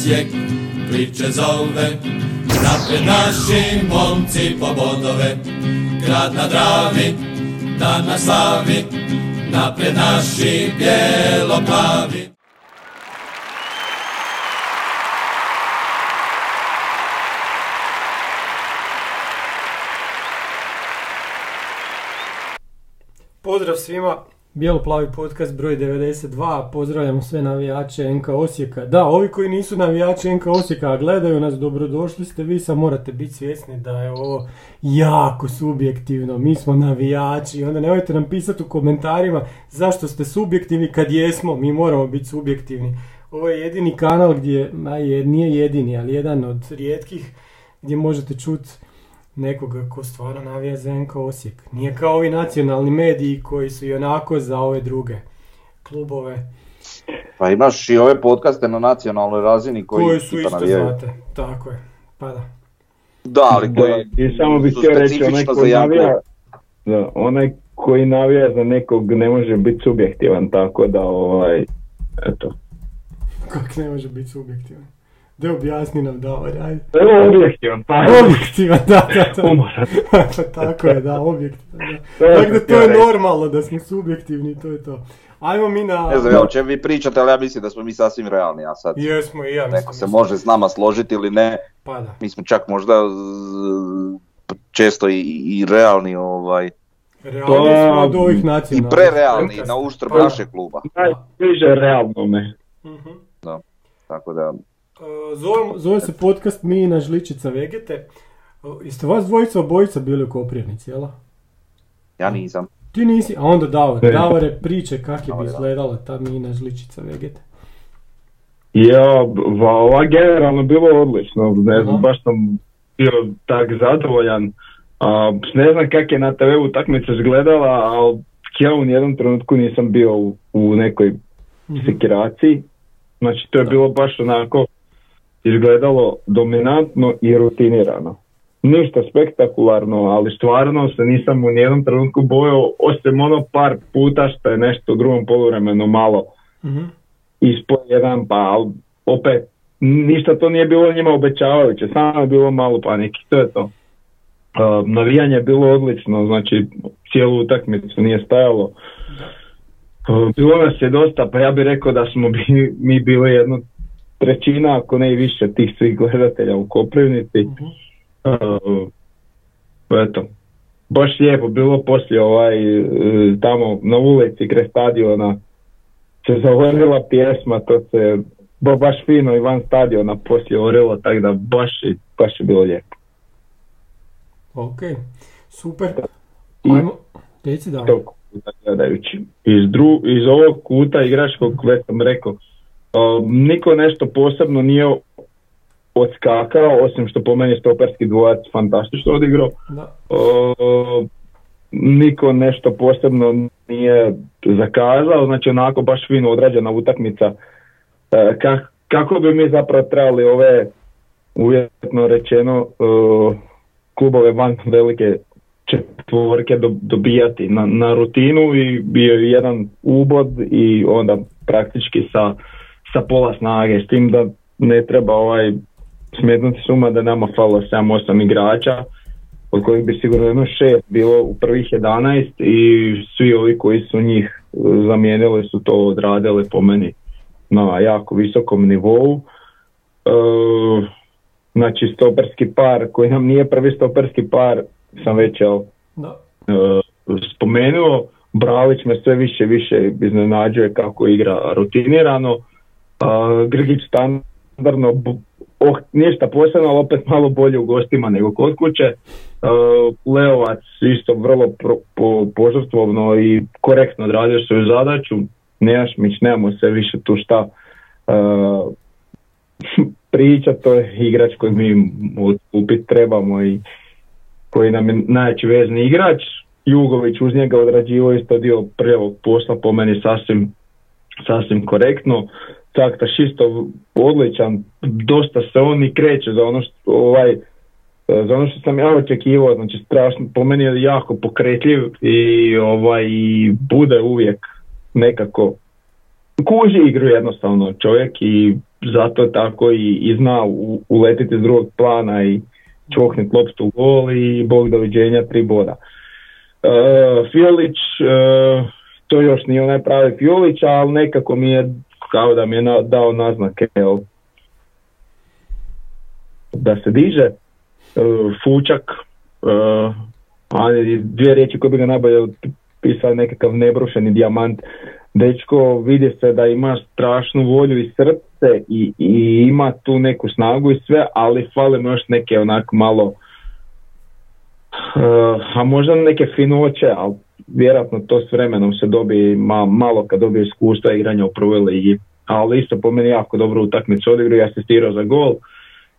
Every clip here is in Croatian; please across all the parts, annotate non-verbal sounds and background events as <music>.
Osijek priče zove. Napred naši momci po bodove, grad na Dravi, dan na slavi. Napred naši bijelo-plavi. Pozdrav svima, Bijelo-plavi podcast broj 92, pozdravljamo sve navijače NK Osijeka. Da, ovi koji nisu navijači NK Osijeka, a gledaju nas, dobrodošli ste, vi sam morate biti svjesni da je ovo jako subjektivno, mi smo navijači onda nemojte nam pisati u komentarima zašto ste subjektivni kad jesmo, mi moramo biti subjektivni. Ovo je jedini kanal gdje, a je, nije jedini, ali jedan od rijetkih gdje možete čuti nekoga ko stvarno navija za NK Osijek. Nije kao ovi nacionalni mediji koji su i onako za ove druge klubove. Pa imaš i ove podcaste na nacionalnoj razini koji, Koji su isto navijaju. znate. Tako je. Pa da. Da, ali koji I samo bih htio reći, onaj koji navija, da, onaj koji navija za nekog ne može biti subjektivan, tako da ovaj, eto. Kako ne može biti subjektivan. Da objasni nam Davor, ajde. Evo objektivan, pa Objektivan, da, da, da. Umoran. Pa <laughs> tako je, da, objektivan. Da. To je Tako da to je normalno da smo subjektivni, to je to. Ajmo mi na... Ne znam ja o čem vi pričate, ali ja mislim da smo mi sasvim realni, a sad Jesmo i ja mislim. neko se isto. može s nama složiti ili ne, Pa da. mi smo čak možda često i, i realni ovaj, Realni Pa, smo od ovih i nacionalnih. prerealni podcasta. na uštrb Pa da. našeg kluba. Najbliže realnome. Mhm. Tako da, Zove, zove se podcast Mi na žličica Vegete. Jeste vas dvojica obojica bili u Koprivnici, jel? ja nisam. Ti nisi, a onda Davor. Davore, priče kak je bi izgledala ta Mina žličica Vegete. Ja, va, ova generalno bilo odlično, ne znam, baš sam bio tak zadovoljan. A, ne znam kak je na TV utakmica izgledala, ali ja u nijednom trenutku nisam bio u, u nekoj Mhm. sekiraciji. Znači to je bilo baš onako izgledalo dominantno i rutinirano. Ništa spektakularno, ali stvarno se nisam u nijednom trenutku bojao, osim ono par puta što je nešto u drugom poluvremenu malo Mhm. ispod jedan, pa opet ništa to nije bilo njima obećavajuće, samo je bilo malo panike, to je to. Uh, navijanje je bilo odlično, znači cijelu utakmicu nije stajalo. Uh, bilo nas je dosta, pa ja bih rekao da smo bi, mi bili jedno trećina, ako ne i više tih svih gledatelja u Koprivnici. Mhm. Uh, eto, baš lijepo bilo poslije ovaj, e, tamo na ulici kraj stadiona se zavorila pjesma, to se ba, baš fino i van stadiona poslije orilo, tako da baš, baš je bilo lijepo. Ok, super. Ajmo, reci gledajući. Iz, dru, iz ovog kuta igračkog, već sam rekao, niko nešto posebno nije odskakao, osim što po meni stoperski dvojac fantastično odigrao. Da. Niko nešto posebno nije zakazao, znači onako baš fino odrađena utakmica. Ka- kako bi mi zapravo trebali ove uvjetno rečeno uh, klubove van velike četvorke do- dobijati na, na rutinu i bio je jedan ubod i onda praktički sa, sa pola snage s tim da ne treba ovaj smetnuti suma da nama falo 7-8 igrača od kojih bi sigurno jedno šest bilo u prvih 11 i svi ovi koji su njih e, zamijenili su to odradili po meni na jako visokom nivou. E, znači stoperski par koji nam nije prvi stoperski par sam već jel, Da. e, spomenuo. Bralić me sve više više iznenađuje kako igra rutinirano. A, Grgić standardno, oh, ništa posebno, ali opet malo bolje u gostima nego kod kuće. Uh, Leovac isto vrlo pro, po, požrtvovno i korektno odradio svoju zadaću. Nejašmić, nemamo se više tu šta <laughs> uh, priča, to je igrač koji mi upit trebamo i koji nam je najveći vezni igrač. Jugović uz njega odrađivao isto dio prvog posla po meni sasvim, sasvim korektno. Caktaš isto odličan, dosta se on i kreće za ono što, ovaj, za ono što sam ja očekivao, znači strašno, po meni je jako pokretljiv i ovaj bude uvijek nekako kuži igru jednostavno čovjek i zato tako i, i zna u, uletiti s drugog plana i čokniti loptu u gol i bog doviđenja tri boda. Uh, Fiolić, uh, to još nije onaj pravi Fiolić, ali nekako mi je kao da mi je dao naznake jel, da se diže. Uh, fučak, uh, ali dvije riječi koje bi ga najbolje pisao nekakav nebrušeni dijamant. Dečko vidi se da ima strašnu volju i srce i, i ima tu neku snagu i sve, ali fale mu još neke onak malo uh, a možda neke finoće, ali vjerojatno to s vremenom se dobije ma, malo kad dobije iskustva igranja u prvoj ligi. Ali isto po meni jako dobro utakmicu odigrao i asistirao za gol.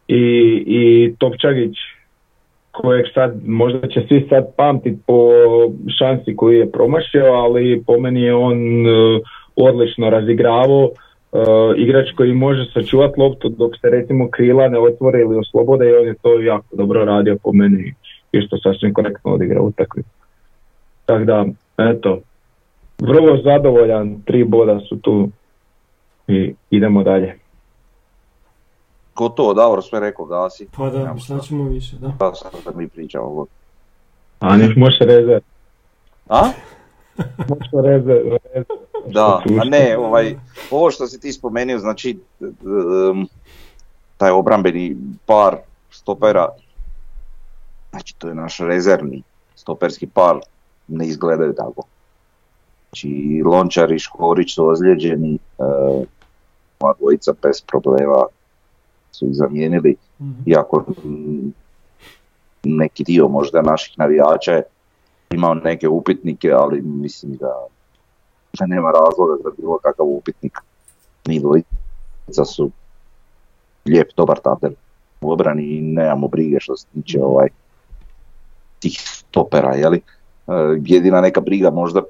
I, i Topčagić kojeg sad možda će svi sad pamtiti po šansi koju je promašio, ali po meni je on uh, odlično razigravao. Uh, igrač koji može sačuvati loptu dok se recimo krila ne otvore ili oslobode i on je to jako dobro radio po meni isto sasvim korektno odigrao utakmicu. Tako da, eto, vrlo zadovoljan, tri boda su tu i idemo dalje. Gotovo, Davor sve rekao, gasi. Pa da, šta ćemo više, da. šta sad da mi pričamo. A <laughs> neš može rezerv, A? može rezerv. Da, a ne, ovaj, ovo što si ti spomenuo, znači, um, taj obrambeni par stopera, znači to je naš rezervni stoperski par, ne izgledaju tako. Znači, Lončar i Škorić su ozlijeđeni, uh, ova dvojica bez problema su ih zamijenili, Mhm. iako neki dio možda naših navijača je imao neke upitnike, ali mislim da, da nema razloga za bilo kakav upitnik. Mi dvojica su lijep, dobar tandem u obrani i nemamo brige što se tiče ovaj, tih stopera, jeli? E, jedina neka briga možda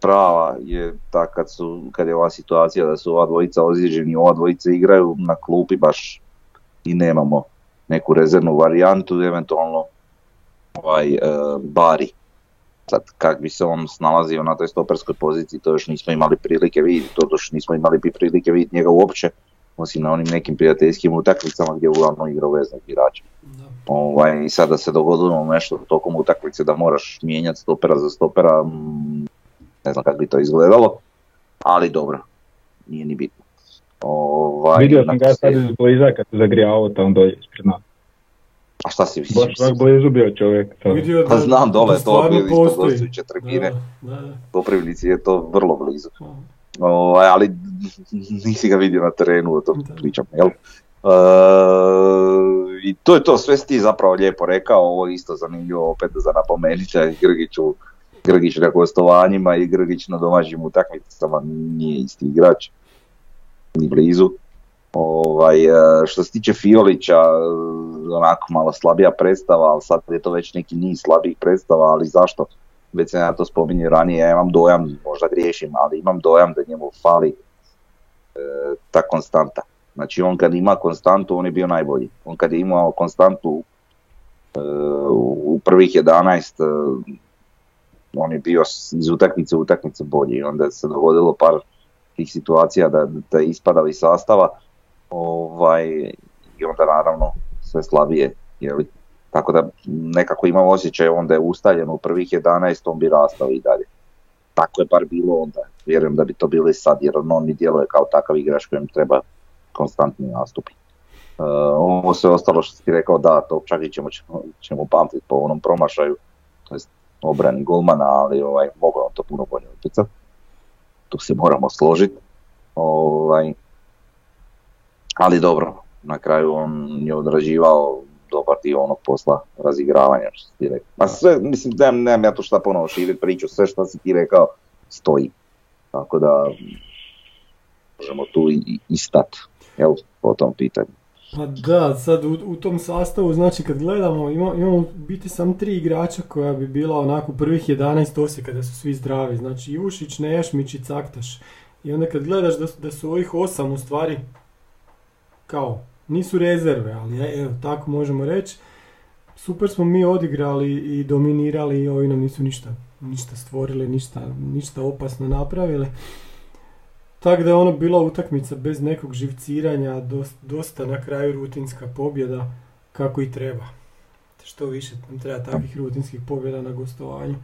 prava je ta kad, su, kad je ova situacija da su ova dvojica ozlijeđeni, ova dvojica igraju na klupi baš i nemamo neku rezervnu varijantu, eventualno ovaj, e, Bari. Sad, kak bi se on snalazio na toj stoperskoj poziciji, to još nismo imali prilike vidjeti, to još nismo imali prilike vidjeti njega uopće, osim na onim nekim prijateljskim utakmicama gdje je uglavnom igrao veznog igrača. Ovaj, I sada se dogodilo nešto tokom utakmice da moraš mijenjati stopera za stopera, mm, ne znam kako bi to izgledalo, ali dobro, nije ni bitno. Ovaj, Vidio sam ga sad iz bliza kad se zagrijavao tamo dolje ispred nas. A šta si Baš misliš? ovak blizu bio čovjek. Vidio Pa znam, dole da je to bili isto da, da. Koprivnici je to vrlo blizu. Ovaj, ali nisi ga vidio na terenu, o tom pričam, jel? E, I to je to, sve si ti zapravo lijepo rekao, ovo je isto zanimljivo opet za i Grgiću, Grgić na gostovanjima i Grgić na domaćim utakmicama nije isti igrač, ni blizu. Ovaj, e, što se tiče Fiolića, e, onako malo slabija predstava, ali sad je to već neki niz slabijih predstava, ali zašto? Već sam ja to spominjao ranije, ja imam dojam, možda griješim, ali imam dojam da njemu fali e, ta konstanta. Znači on kad ima konstantu, on je bio najbolji. On kad je imao konstantu e, u prvih 11, e, on je bio iz utakmice u bolji. Onda se dogodilo par tih situacija da, da iz sastava ovaj, i onda naravno sve slabije. Jeli? Tako da nekako imam osjećaj onda je ustaljen u prvih 11, on bi rastao i dalje. Tako je bar bilo onda. Vjerujem da bi to bilo i sad jer on mi djeluje kao takav igrač kojem treba konstantni nastupi. Uh, ovo sve ostalo što ti rekao, da, to čak i ćemo, ćemo, pamtiti po onom promašaju, to jest obrani golmana, ali ovaj, mogao on to puno bolje utjecati. Tu se moramo složiti. Ovaj, ali dobro, na kraju on je odrađivao dobar dio onog posla razigravanja što ti rekao. Ma sve, mislim, nemam, nemam ja tu šta ponovo širiti priču, sve što si ti rekao stoji. Tako da možemo tu i, i stat, jel, po tom pitanju. Pa da, sad u, u tom sastavu, znači kad gledamo, ima- imamo u biti samo tri igrača koja bi bila onako prvih 11 Osijeka da su svi zdravi, znači Jušić, Nejašmić i Caktaš. I onda kad gledaš da, da su ovih osam u stvari kao, nisu rezerve, ali e- evo, tako možemo reći. Super smo mi odigrali i dominirali i ovi nam nisu ništa, ništa stvorili, ništa, ništa opasno napravili. Tako da je ono bila utakmica bez nekog živciranja, dosta, dosta na kraju rutinska pobjeda, kako i treba. Što više nam treba takvih rutinskih pobjeda na gostovanju.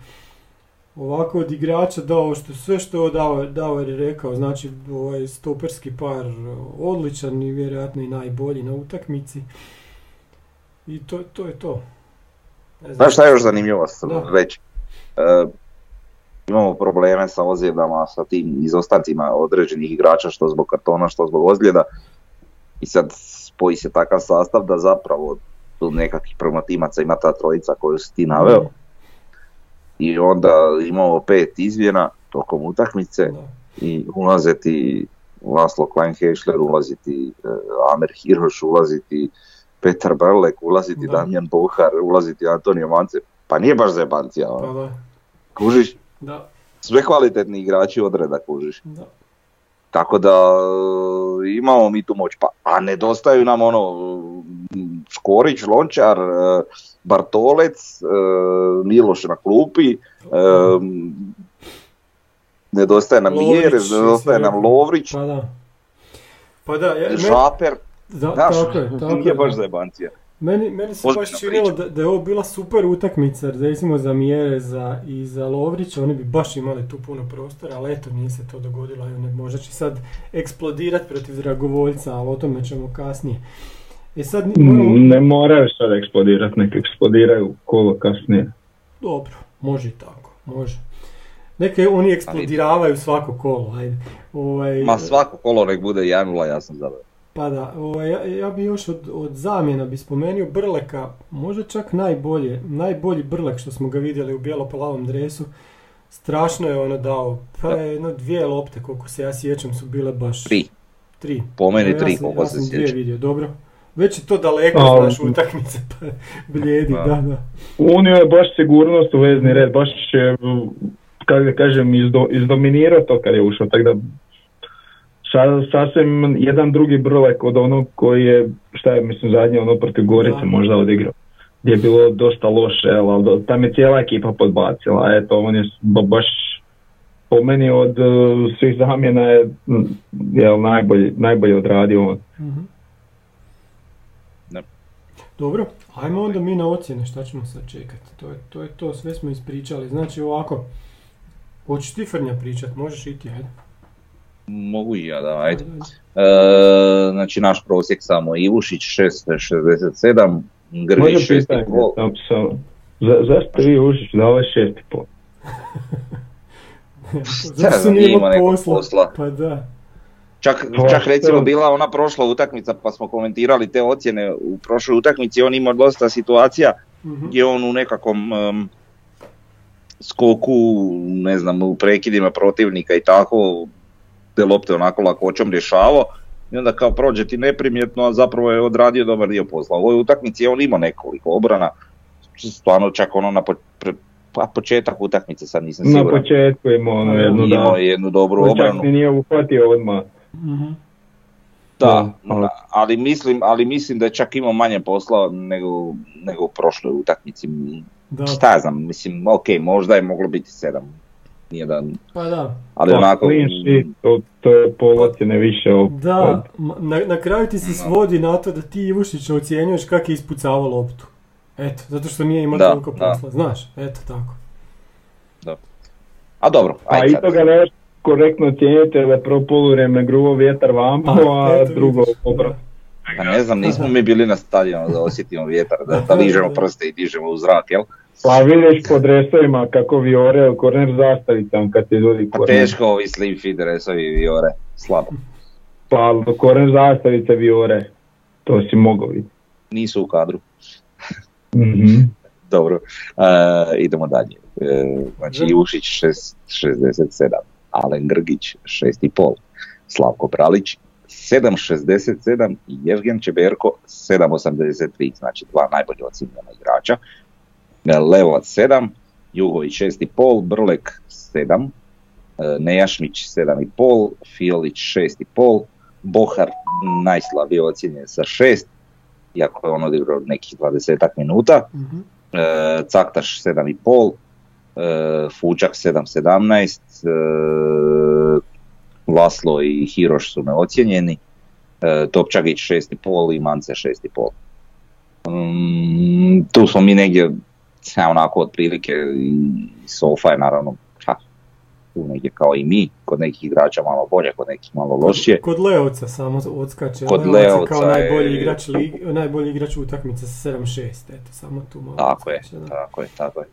Ovako od igrača dao što sve što je dao, dao je rekao, znači ovaj stoperski par odličan i vjerojatno i najbolji na utakmici. I to, to je to. Ne znam. Znaš šta je još zanimljivo reći? Imamo probleme sa ozljedama, sa tim izostancima određenih igrača, što zbog kartona, što zbog ozljeda. I sad spoji se takav sastav da zapravo tu nekakvih promotimaca ima ta trojica koju si ti naveo. I onda imamo pet izmjena tokom utakmice i ulaze ti Laslo Kleinhešler, ulazi ti e, Amer Hirš, ulazi ti Petar Brlek, ulazi ti Da. Damjan Bohar, ulazi ti Antonio Mance. Pa nije baš zebancija, Pa ono. da, kužiš, da, sve kvalitetni igrači odreda kužiš. da. Tako da e, imamo mi tu moć, pa, a nedostaju nam ono Škorić, Lončar, e, Bartolec, e, Miloš na klupi, e, nedostaje nam Lovrić, Mjerez, nedostaje nam. Lovrić, Pa da. Pa da, ja, Žaper, da, znaš, tako je, <laughs> tako nije je, baš zajebancija. Meni, meni se baš činilo da, da je ovo bila super utakmica, recimo za Mjereza i za Lovrića, oni bi baš imali tu puno prostora, ali eto nije se to dogodilo, ne, možda će sad eksplodirati protiv Dragovoljca, ali o tome ćemo kasnije. E sad moramo, Mm, Ne moraju sad eksplodirati, nek eksplodiraju kolo kasnije. dobro, može i tako, može. Neke oni eksplodiravaju svako kolo, ajde. Ovaj, Ma svako kolo nek bude 1-0, ja sam zadovoljan. Pa da, ovaj, ja, ja bi još od, od zamjena bi spomenuo Brleka, možda čak najbolje, najbolji Brlek što smo ga vidjeli u bijelo-plavom dresu. Strašno je ono dao, pa je jedno dvije lopte koliko se ja sjećam su bile baš... Tri, Tri. po meni ja tri sam- koliko ja se sam dvije sjećam. vidio, dobro. Već je to daleko, A, znaš, utakmice, pa blijedi, Da. da. Unio je baš sigurnost u vezni red, baš je, kako da kažem, izdo, izdominirao to kad je ušao, tako da sasvim jedan drugi brlek od onog koji je, šta je, mislim, zadnje ono protiv Gorice Da. možda odigrao. Gdje je bilo dosta loše, ali tam je cijela ekipa podbacila, a eto, on je ba- baš po meni od uh, svih zamjena je jel, najbolji, najbolji odradio on. Mhm. Da. Dobro, ajmo onda mi na ocjene, šta ćemo sad čekati. To je, to je to, sve smo ispričali. Znači ovako, hoćeš ti Frnja pričat, možeš i ti, ajde. Mogu i ja da, ajde. E, znači naš prosjek samo Ivušić 667, Grgić Može pitanje, 6,5. samo, za, zašto vi ušić da ovo je šest i pol? <laughs> Zato su nije imao posla. posla. Pa da. Čak, Pa, čak recimo bila ona prošla utakmica pa smo komentirali te ocjene u prošloj utakmici, on ima dosta situacija Mhm. gdje on u nekakvom em, skoku, ne znam, u prekidima protivnika i tako, te lopte onako lakoćom rješavao i onda kao prođe ti neprimjetno, a zapravo je odradio dobar dio posla. U ovoj utakmici je on imao nekoliko obrana, stvarno čak ono na po, pre- pa početak utakmice sad nisam Na siguran. početku imao ono jednu da. Imao je jednu dobru Čak obranu. ni nije uhvatio odmah. Mhm. Da, Da, ali- ali mislim, ali mislim da je čak imao manje posla nego, nego u prošloj utakmici. Da, Šta znam, mislim, ok, možda je moglo biti sedam. Nije da, pa da. ali Pa, onako, clean sheet, to, to je pol ocjene više od, Da, na, na kraju ti se svodi na to da ti Ivušića ocjenjuješ kak je ispucavao loptu. Eto, zato što nije imao Da, toliko da. posla, znaš, eto tako. a dobro, Pa ajde i sad. toga ne korektno cijenite je prvo poluvrijeme grubo vjetar vamo, a eto, drugo obrat. Pa ne znam, nismo mi bili na stadionu da osjetimo vjetar, da, da <laughs> ližemo prste i dižemo u zrak, jel? Pa vidiš po dresovima kako viore, korner zastavicam kad ti ljudi Pa korner. teško ovi slim fit dresovi viore, slabo. Pa korner zastavice viore, to si mogao vidjeti. Nisu u kadru. Mhm. <laughs> Dobro, e, idemo dalje. E, znači Ivušić 6, 67, Alen Grgić 6,5, Slavko Pralić 7,67 i Jevgen Čeberko 7,83, znači dva najbolje ocijenjena igrača. Levovac 7, Jugović 6,5, Brlek 7, e, Nejašmić 7,5, Fiolić 6,5, Bohar najslabije ocijenjen sa 6, iako je on odigrao nekih 20 minuta Mhm. e, Caktaš 7,5, e, Fučak 7,17, e, Laslo i Hiroš su neocijenjeni, e, Topčagić 6,5 i Mance 6,5. Mm, tu smo mi negdje, onako otprilike, i Sofa je naravno ha, tu negdje kao i mi, kod nekih igrača malo bolje, kod nekih malo lošije. Kod Leovca samo odskače. Kod Leovac je Leovca kao je- najbolji igrač, lig- najbolji igrač utakmice sa 7-6, eto, samo tu malo Tako je, odskače, da. tako je, tako je.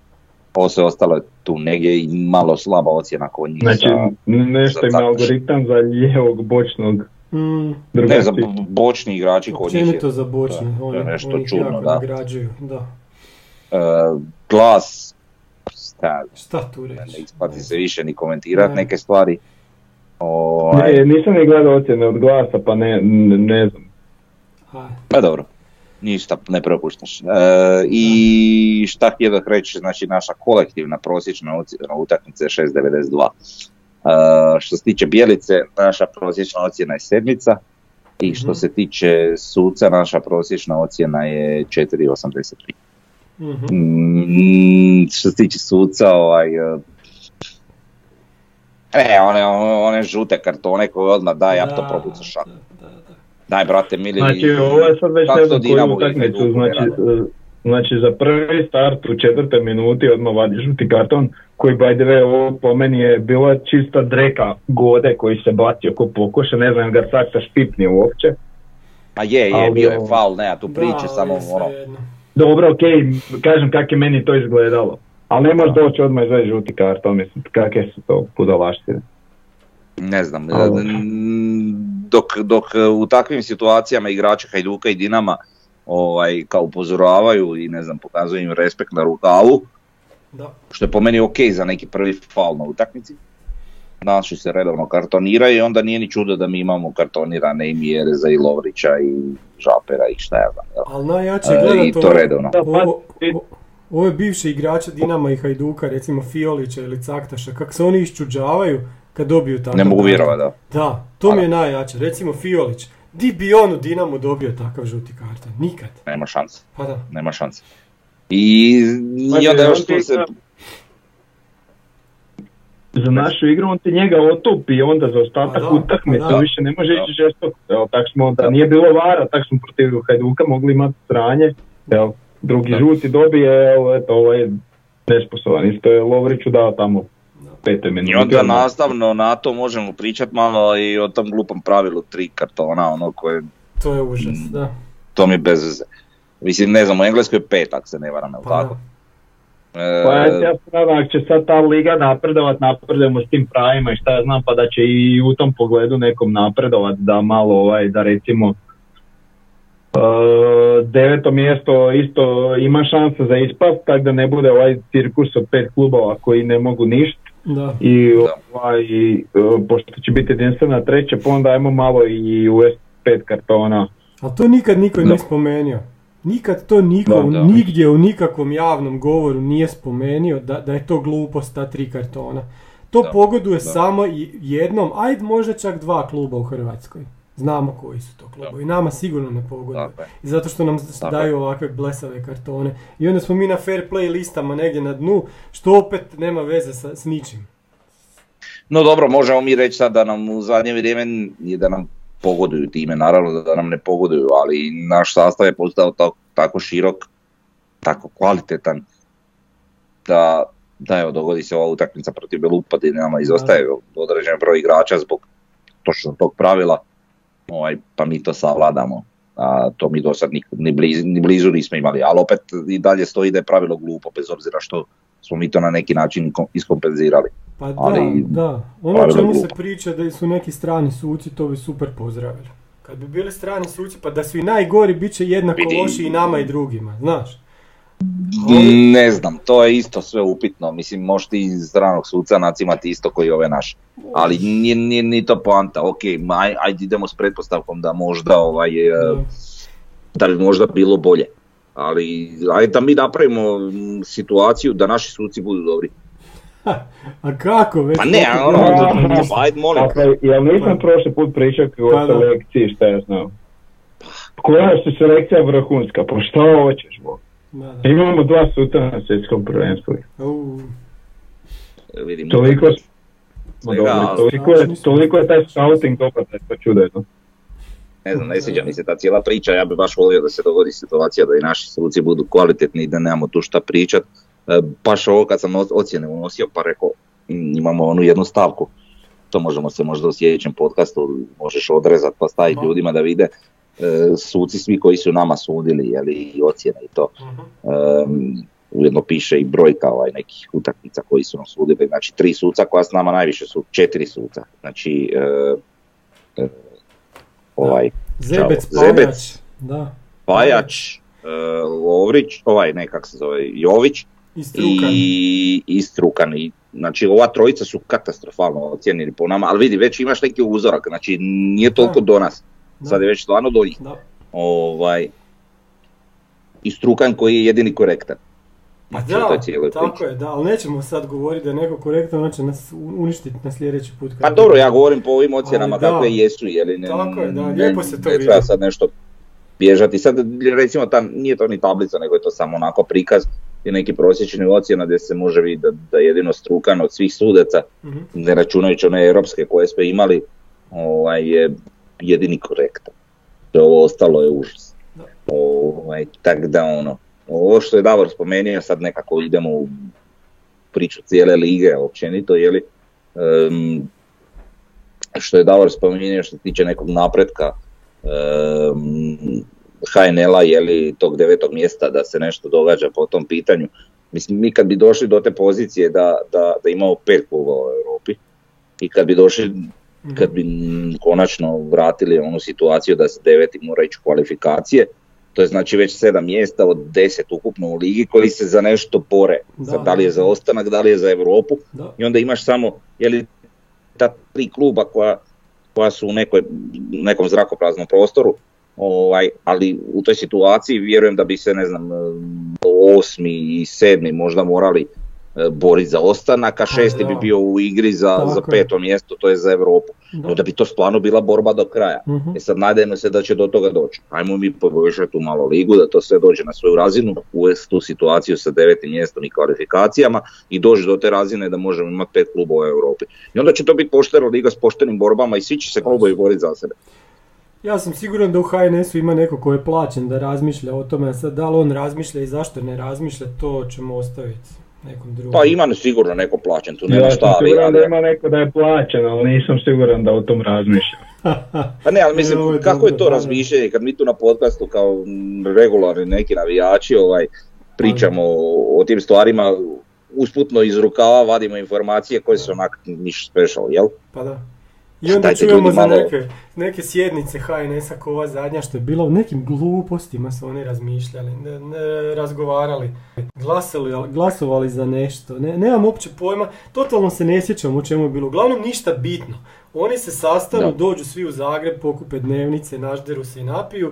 Ovo sve ostalo je tu negdje i malo slaba ocjena kod njih. Znači, za- nešto im za je tako- algoritam za lijevog bočnog Mm, ne, za bočni igrači kod njih je. općenito za bočne, da, oni, je nešto oni čudno, da. nagrađuju, da. E, glas, šta, Šta tu ne reći? isplati se više ni komentirati Ne. neke stvari. Ovaj, Ne, nisam ni gledao ocjene od glasa, pa ne, ne, ne znam. Pa dobro, ništa ne propuštaš. E, I šta da reći, znači naša kolektivna prosječna ocjena utakmice je 6.92. E, što se tiče Bijelice, naša prosječna ocjena je sedmica i što Mhm. se tiče suca, naša prosječna ocjena je 4.83. Mm, što se tiče suca, ovaj, e, e, one, one žute kartone koje odmah daj, ja to Da, propucaš šak. da, da, da. Daj, brate, mili, Znači, ovo je sad već kako ne znam koju utakmicu, znači, znači za prvi start u četvrtoj minuti odmah vadi žuti karton, koji by the way ovo po meni je bila čista dreka gode koji se bacio ko pokoša, ne znam ga Sakta štipni uopće. Pa je, je, Ali bio je faul, nema tu priče, samo ono. Dobro, okej, kažem kak je meni to izgledalo. Ali ne možeš doći odmah izvedi žuti karton, mislim, kakve su to budalaštine. ne znam, Ali- dok, dok u takvim situacijama igrači Hajduka i Dinama ovaj, kao upozoravaju i ne znam, pokazuju im respekt na rukavu, Da. što je po meni ok za neki prvi faul na utakmici. Naši se redovno kartoniraju i onda nije ni čudo da mi imamo kartonirane i Mjereza i Lovrića i Žapera i šta ja znam. jel? Ali najjače E, gleda I to redovno. Da, Ovo, pa, o- ove bivše igrače Dinama i Hajduka, recimo Fiolića ili Caktaša, kako se oni iščuđavaju kad dobiju takav Ne mogu vjerovati, da. Da, to mi Pa je najjače. Recimo Fiolić, di bi on u Dinamo dobio takav žuti karton? Nikad. Nema šanse. Pa da. nema šanse. I, i onda još tu se... za našu igru on ti njega otupi i onda za ostatak da, utakmice da. više ne može ići žestoko. Evo, tak smo, da nije bilo vara, tak smo protiv Hajduka mogli imati stranje. Evo, drugi Da. žuti dobije, evo, eto, ovo je nesposoban. Isto je Lovriću dao tamo pete minuti. I onda nastavno na to možemo pričati malo i o tom glupom pravilu tri kartona, ono koje, To je užas, Mm. da. to mi je bez veze. Mislim, ne znam, u Engleskoj je pet, ako se ne varam, jel Pa tako? da. E, Pa ja, ja se nadam, ako će sad ta liga napredovat, napredujemo s tim pravima i šta ja znam, pa da će i u tom pogledu nekom napredovat, da malo ovaj, da recimo uh, deveto mjesto isto ima šanse za ispast, tako da ne bude ovaj cirkus od pet klubova koji ne mogu ništa Da. i ovaj, uh, pošto će biti jedinstvena treće, pa onda ajmo malo i uvesti pet kartona. Ali to nikad niko nije spomenuo. Nikad to niko, Da, da. nigdje u nikakvom javnom govoru nije spomenuo da, da je to glupost ta tri kartona. To Da, pogoduje da. samo jednom, ajde možda čak dva kluba u Hrvatskoj. Znamo koji su to klubovi. Nama sigurno ne pogoduje. Zato što nam daju ovakve blesave kartone. I onda smo mi na fair play listama negdje na dnu, što opet nema veze sa, s ničim. No dobro, možemo mi reći sad da nam u zadnje vrijeme da nam pogoduju time, naravno da nam ne pogoduju, ali naš sastav je postao tako, tako širok, tako kvalitetan, da, da evo, dogodi se ova utakmica protiv Belupa gdje nama izostaje određen broj igrača zbog točno tog pravila, ovaj, pa mi to savladamo. A to mi do sad ni, ni, blizu, ni blizu nismo imali, ali opet i dalje stoji da je pravilo glupo, bez obzira što smo mi to na neki način kom- iskompenzirali. Pa da, Ali- da. Ono o pravilo čemu se priča da su neki strani suci, to bi super pozdravili. Kad bi bili strani suci, pa da su i najgori, bit će jednako loši i nama i drugima, znaš. Ali- Ne znam, to je isto sve upitno. Mislim, možeš ti iz stranog suca nacimati isto koji ove naše. Ali nije, nije ni to poanta. Ok, aj- ajde idemo s pretpostavkom da možda ovaj, e, Da. da bi možda bilo bolje. Ali ajde da mi napravimo mm, situaciju da naši suci budu dobri. <laughs> A kako već? Pa ne, ono, pa ajde molim. Dakle, jel nisam Pa- prošli put pričao o Pa selekciji, šta ja znam. Koja su selekcija vrhunska, pa šta hoćeš, bo? Da, da. Imamo dva sutra na svjetskom prvenstvu. Toliko, dobro, ali toliko je, toliko je taj scouting dobar da je to ne znam, ne sviđa mi se ta cijela priča, ja bi baš volio da se dogodi situacija da i naši suci budu kvalitetni i da nemamo tu šta pričat. E, Baš ovo kad sam ocjene unosio pa rekao, "Mm, imamo onu jednu stavku, to možemo se možda u sljedećem podcastu možeš odrezat pa staviti Ma. ljudima da vide e, suci svi koji su nama sudili jeli, i ocjene i to. Mhm. Um, ujedno piše i brojka ovaj, nekih utakmica koji su nam sudili, znači tri suca koja s nama najviše su, četiri suca, znači e, e, ovaj Zebec, Čao. Zebec. Da. Pajač, e, Lovrić, ovaj ne kak se zove, Jović I Strukan. i, i Strukan. I, znači ova trojica su katastrofalno ocjenjeni po nama, ali vidi već imaš neki uzorak, znači nije toliko Da. do nas, Da. sad je već stvarno do njih. Da. Ovaj, I Strukan koji je jedini korektan. Pa da, tako priči. je, da, ali nećemo sad govoriti da je neko korektan, on će nas uništiti na sljedeći put. kad Pa dobro, ja govorim po ovim ocjenama kakve jesu, jeli ne, Tako je, da, lijepo se to ne vidi. treba sad nešto bježati. Sad recimo ta, nije to ni tablica, nego je to samo onako prikaz i neki prosječni ocjena gdje se može vidjeti da, da jedino strukan od svih sudaca, Mhm. ne računajući one europske koje smo imali, ovaj, je jedini korektan. Ovo ostalo je užas. Ovaj, tak da ono, ovo što je Davor spomenuo, sad nekako idemo u priču cijele lige općenito, jeli, em, što je Davor spomenuo što se tiče nekog napretka em, HNL-a, tog devetog mjesta da se nešto događa po tom pitanju. Mislim, mi kad bi došli do te pozicije da, da, da imamo pet klubova u Europi i kad bi došli Mhm. kad bi konačno vratili onu situaciju da se deveti mora ići u kvalifikacije, to je znači već sedam mjesta od deset ukupno u ligi koji se za nešto bore. Da. Da li je za ostanak, da li je za Europu Da. i onda imaš samo je li, ta tri kluba koja, koja su u nekoj, nekom zrakopraznom prostoru, ovaj, ali u toj situaciji vjerujem da bi se, ne znam, eh, osmi i sedmi možda morali boriti za ostanak, a šesti bi da. bio u igri za, Tako za je. peto mjesto, to je za Europu. Da. Onda bi to stvarno bila borba do kraja. Mhm. E sad nadajmo se da će do toga doći. Ajmo mi poboljšati tu malo ligu, da to sve dođe na svoju razinu, uvesti tu situaciju sa devetim mjestom i kvalifikacijama i doći do te razine da možemo imati pet klubova u Europi. I onda će to biti poštena liga s poštenim borbama i svi će se klubovi boriti za sebe. Ja sam siguran da u HNS-u ima neko ko je plaćen da razmišlja o tome, a sad da li on razmišlja i zašto ne razmišlja, to ćemo ostaviti nekom drugom. Pa ima sigurno neko plaćen, tu nema Ja šta. sam ali- siguran da ima neko da je plaćen, ali nisam siguran da o tom razmišlja. Pa ne, ali mislim, <laughs> E, je kako je to razmišljanje kad mi tu na podcastu kao regularni neki navijači ovaj, pričamo o, o tim stvarima, usputno iz rukava vadimo informacije koje su onak niš special, jel? Pa da. I onda čujemo za malo- neke, neke sjednice HNS-a ova zadnja što je bilo, o nekim glupostima su oni razmišljali, ne, ne, razgovarali, glasali, glasovali za nešto, ne, nemam uopće pojma, totalno se ne sjećam o čemu je bilo, uglavnom ništa bitno. Oni se sastanu, dođu svi u Zagreb, pokupe dnevnice, nažderu se i napiju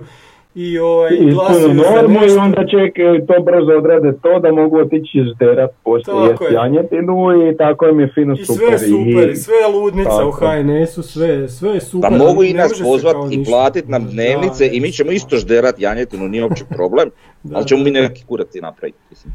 i ovaj, I glasuju normu i onda čekaju to brzo odrade to da mogu otići izderat poslije janjetinu i tako im je fino I super. sve je super, I- i sve je ludnica u. HNS-u, sve, sve je super. Pa mogu i nas može se pozvat kao i ništa. platit nam Da, dnevnice i mi ćemo isto žderat janjetinu, nije uopće problem, <laughs> Da, ali ćemo mi neki kuraci napraviti. Mislim.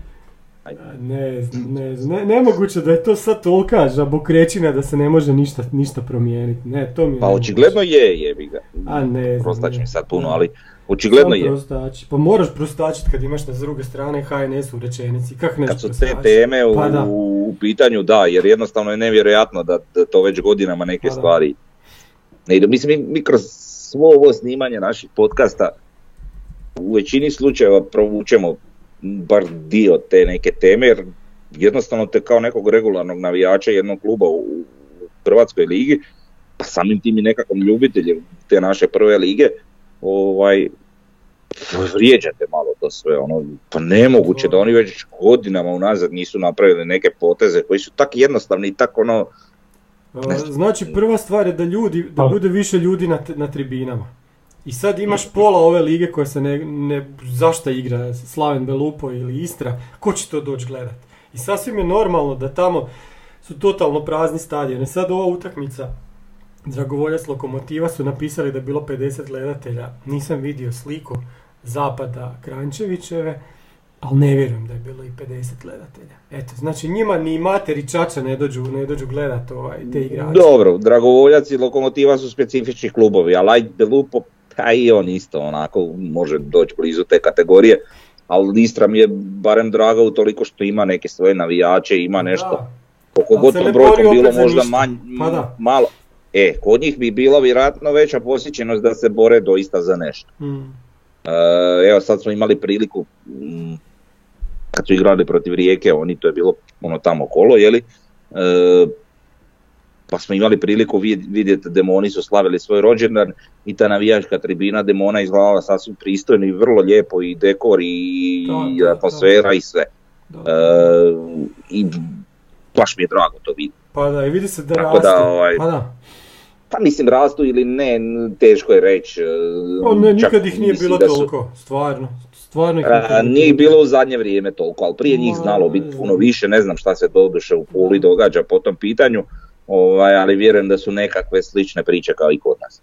Ajde. Ne, znam, ne, znam, ne, nemoguće da je to sad tolika žabokrećina da se ne može ništa, ništa promijeniti. Ne, to mi je Pa očigledno je, jebi ga. A ne znam, mi sad puno, ali očigledno je. prostači. Pa moraš prostačiti kad imaš na s druge strane HNS u rečenici. Kak nećeš Kad su te teme u, Pa da. u pitanju, da, jer jednostavno je nevjerojatno da, da to već godinama neke Pa stvari ne idu. Mislim, mi, mi kroz svo ovo snimanje naših podcasta u većini slučajeva provučemo bar dio te neke teme, jer jednostavno te kao nekog regularnog navijača jednog kluba u, u Hrvatskoj ligi, pa samim tim i nekakvom ljubiteljem te naše prve lige, ovaj, vrijeđate malo to sve, ono, pa nemoguće da oni već godinama unazad nisu napravili neke poteze koji su tak jednostavni i tak ono, A, Znači prva stvar je da ljudi, da Pa. bude više ljudi na, na tribinama. I sad imaš pola ove lige koje se ne, ne zašta igra, Slaven Belupo ili Istra, ko će to doći gledat? I sasvim je normalno da tamo su totalno prazni stadioni. Sad ova utakmica Dragovoljac Lokomotiva su napisali da je bilo 50 gledatelja. Nisam vidio sliku zapada Krančevićeve. ali ne vjerujem da je bilo i 50 gledatelja. Eto, znači njima ni mater i čača ne dođu, ne dođu gledat ovaj, te igrače. Dobro, Dragovoljac i Lokomotiva su specifični klubovi, a Light Belupo, pa i on isto onako može doći blizu te kategorije, ali Istra mi je barem draga u toliko što ima neke svoje navijače, ima nešto. Da. Koliko Ali god to brojkom bori bilo možda manj, Pa da. malo. E, kod njih bi bila vjerojatno veća posjećenost da se bore doista za nešto. Mm. Evo sad smo imali priliku mm, kad su igrali protiv Rijeke, oni to je bilo ono tamo kolo, jeli, e, pa smo imali priliku vid- vidjeti demoni su slavili svoj rođendan i ta navijačka tribina demona izgledala sasvim pristojno i vrlo lijepo i dekor i, Da, atmosfera da. i sve. Da. E, I baš mi je drago to vidjeti. Pa da, i vidi se da, raste. ovaj, Pa da. Pa mislim rastu ili ne, teško je reći. e, Pa ne, čak nikad ih nije bilo da su- toliko, stvarno. Stvarno ih A, nikad nije ih bilo u zadnje vrijeme toliko, ali prije njih znalo biti puno više, ne znam šta se doduše u Puli događa po tom pitanju, ovaj, ali vjerujem da su nekakve slične priče kao i kod nas.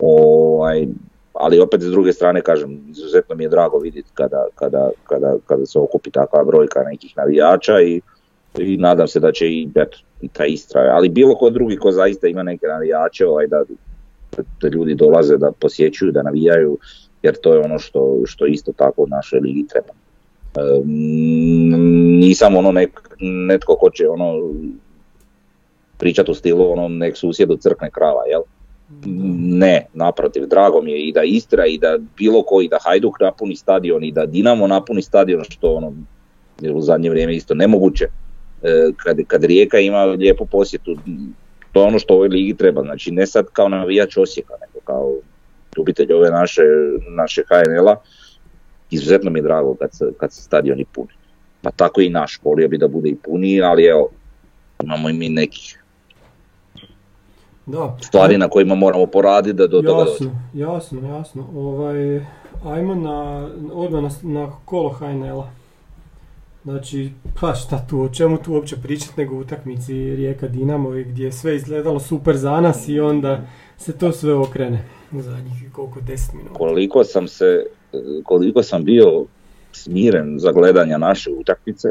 Ovaj, ali opet s druge strane kažem, izuzetno mi je drago vidjeti kada, kada, kada, kada se okupi takva brojka nekih navijača i, i nadam se da će i, eto, ta Istra, ali bilo ko drugi ko zaista ima neke navijače, ovaj, da, da ljudi dolaze da posjećuju, da navijaju, jer to je ono što, što isto tako u našoj ligi treba. E, nisam ono nek, netko ko će ono pričati u stilu ono nek susjedu crkne krava, jel? Ne, naprotiv, drago mi je i da Istra i da bilo koji, da Hajduk napuni stadion i da Dinamo napuni stadion, što ono je u zadnje vrijeme isto nemoguće. E, kad, kad Rijeka ima lijepu posjetu, to je ono što ovoj ligi treba, znači ne sad kao navijač Osijeka, nego kao ljubitelj ove naše, naše HNL-a, izuzetno mi je drago kad se, kad se stadioni puni. Pa tako i naš, volio bi da bude i puniji, ali evo, imamo i mi nekih Da. stvari na kojima moramo poraditi da do toga. Jasno, jasno, jasno. Ovaj, ajmo na, odmah na, na kolo HNL-a. Znači, pa šta tu, o čemu tu uopće pričat nego utakmici Rijeka Dinamo i gdje je sve izgledalo super za nas i onda se to sve okrene u zadnjih koliko, 10 minuta. Koliko sam se, koliko sam bio smiren za gledanja naše utakmice,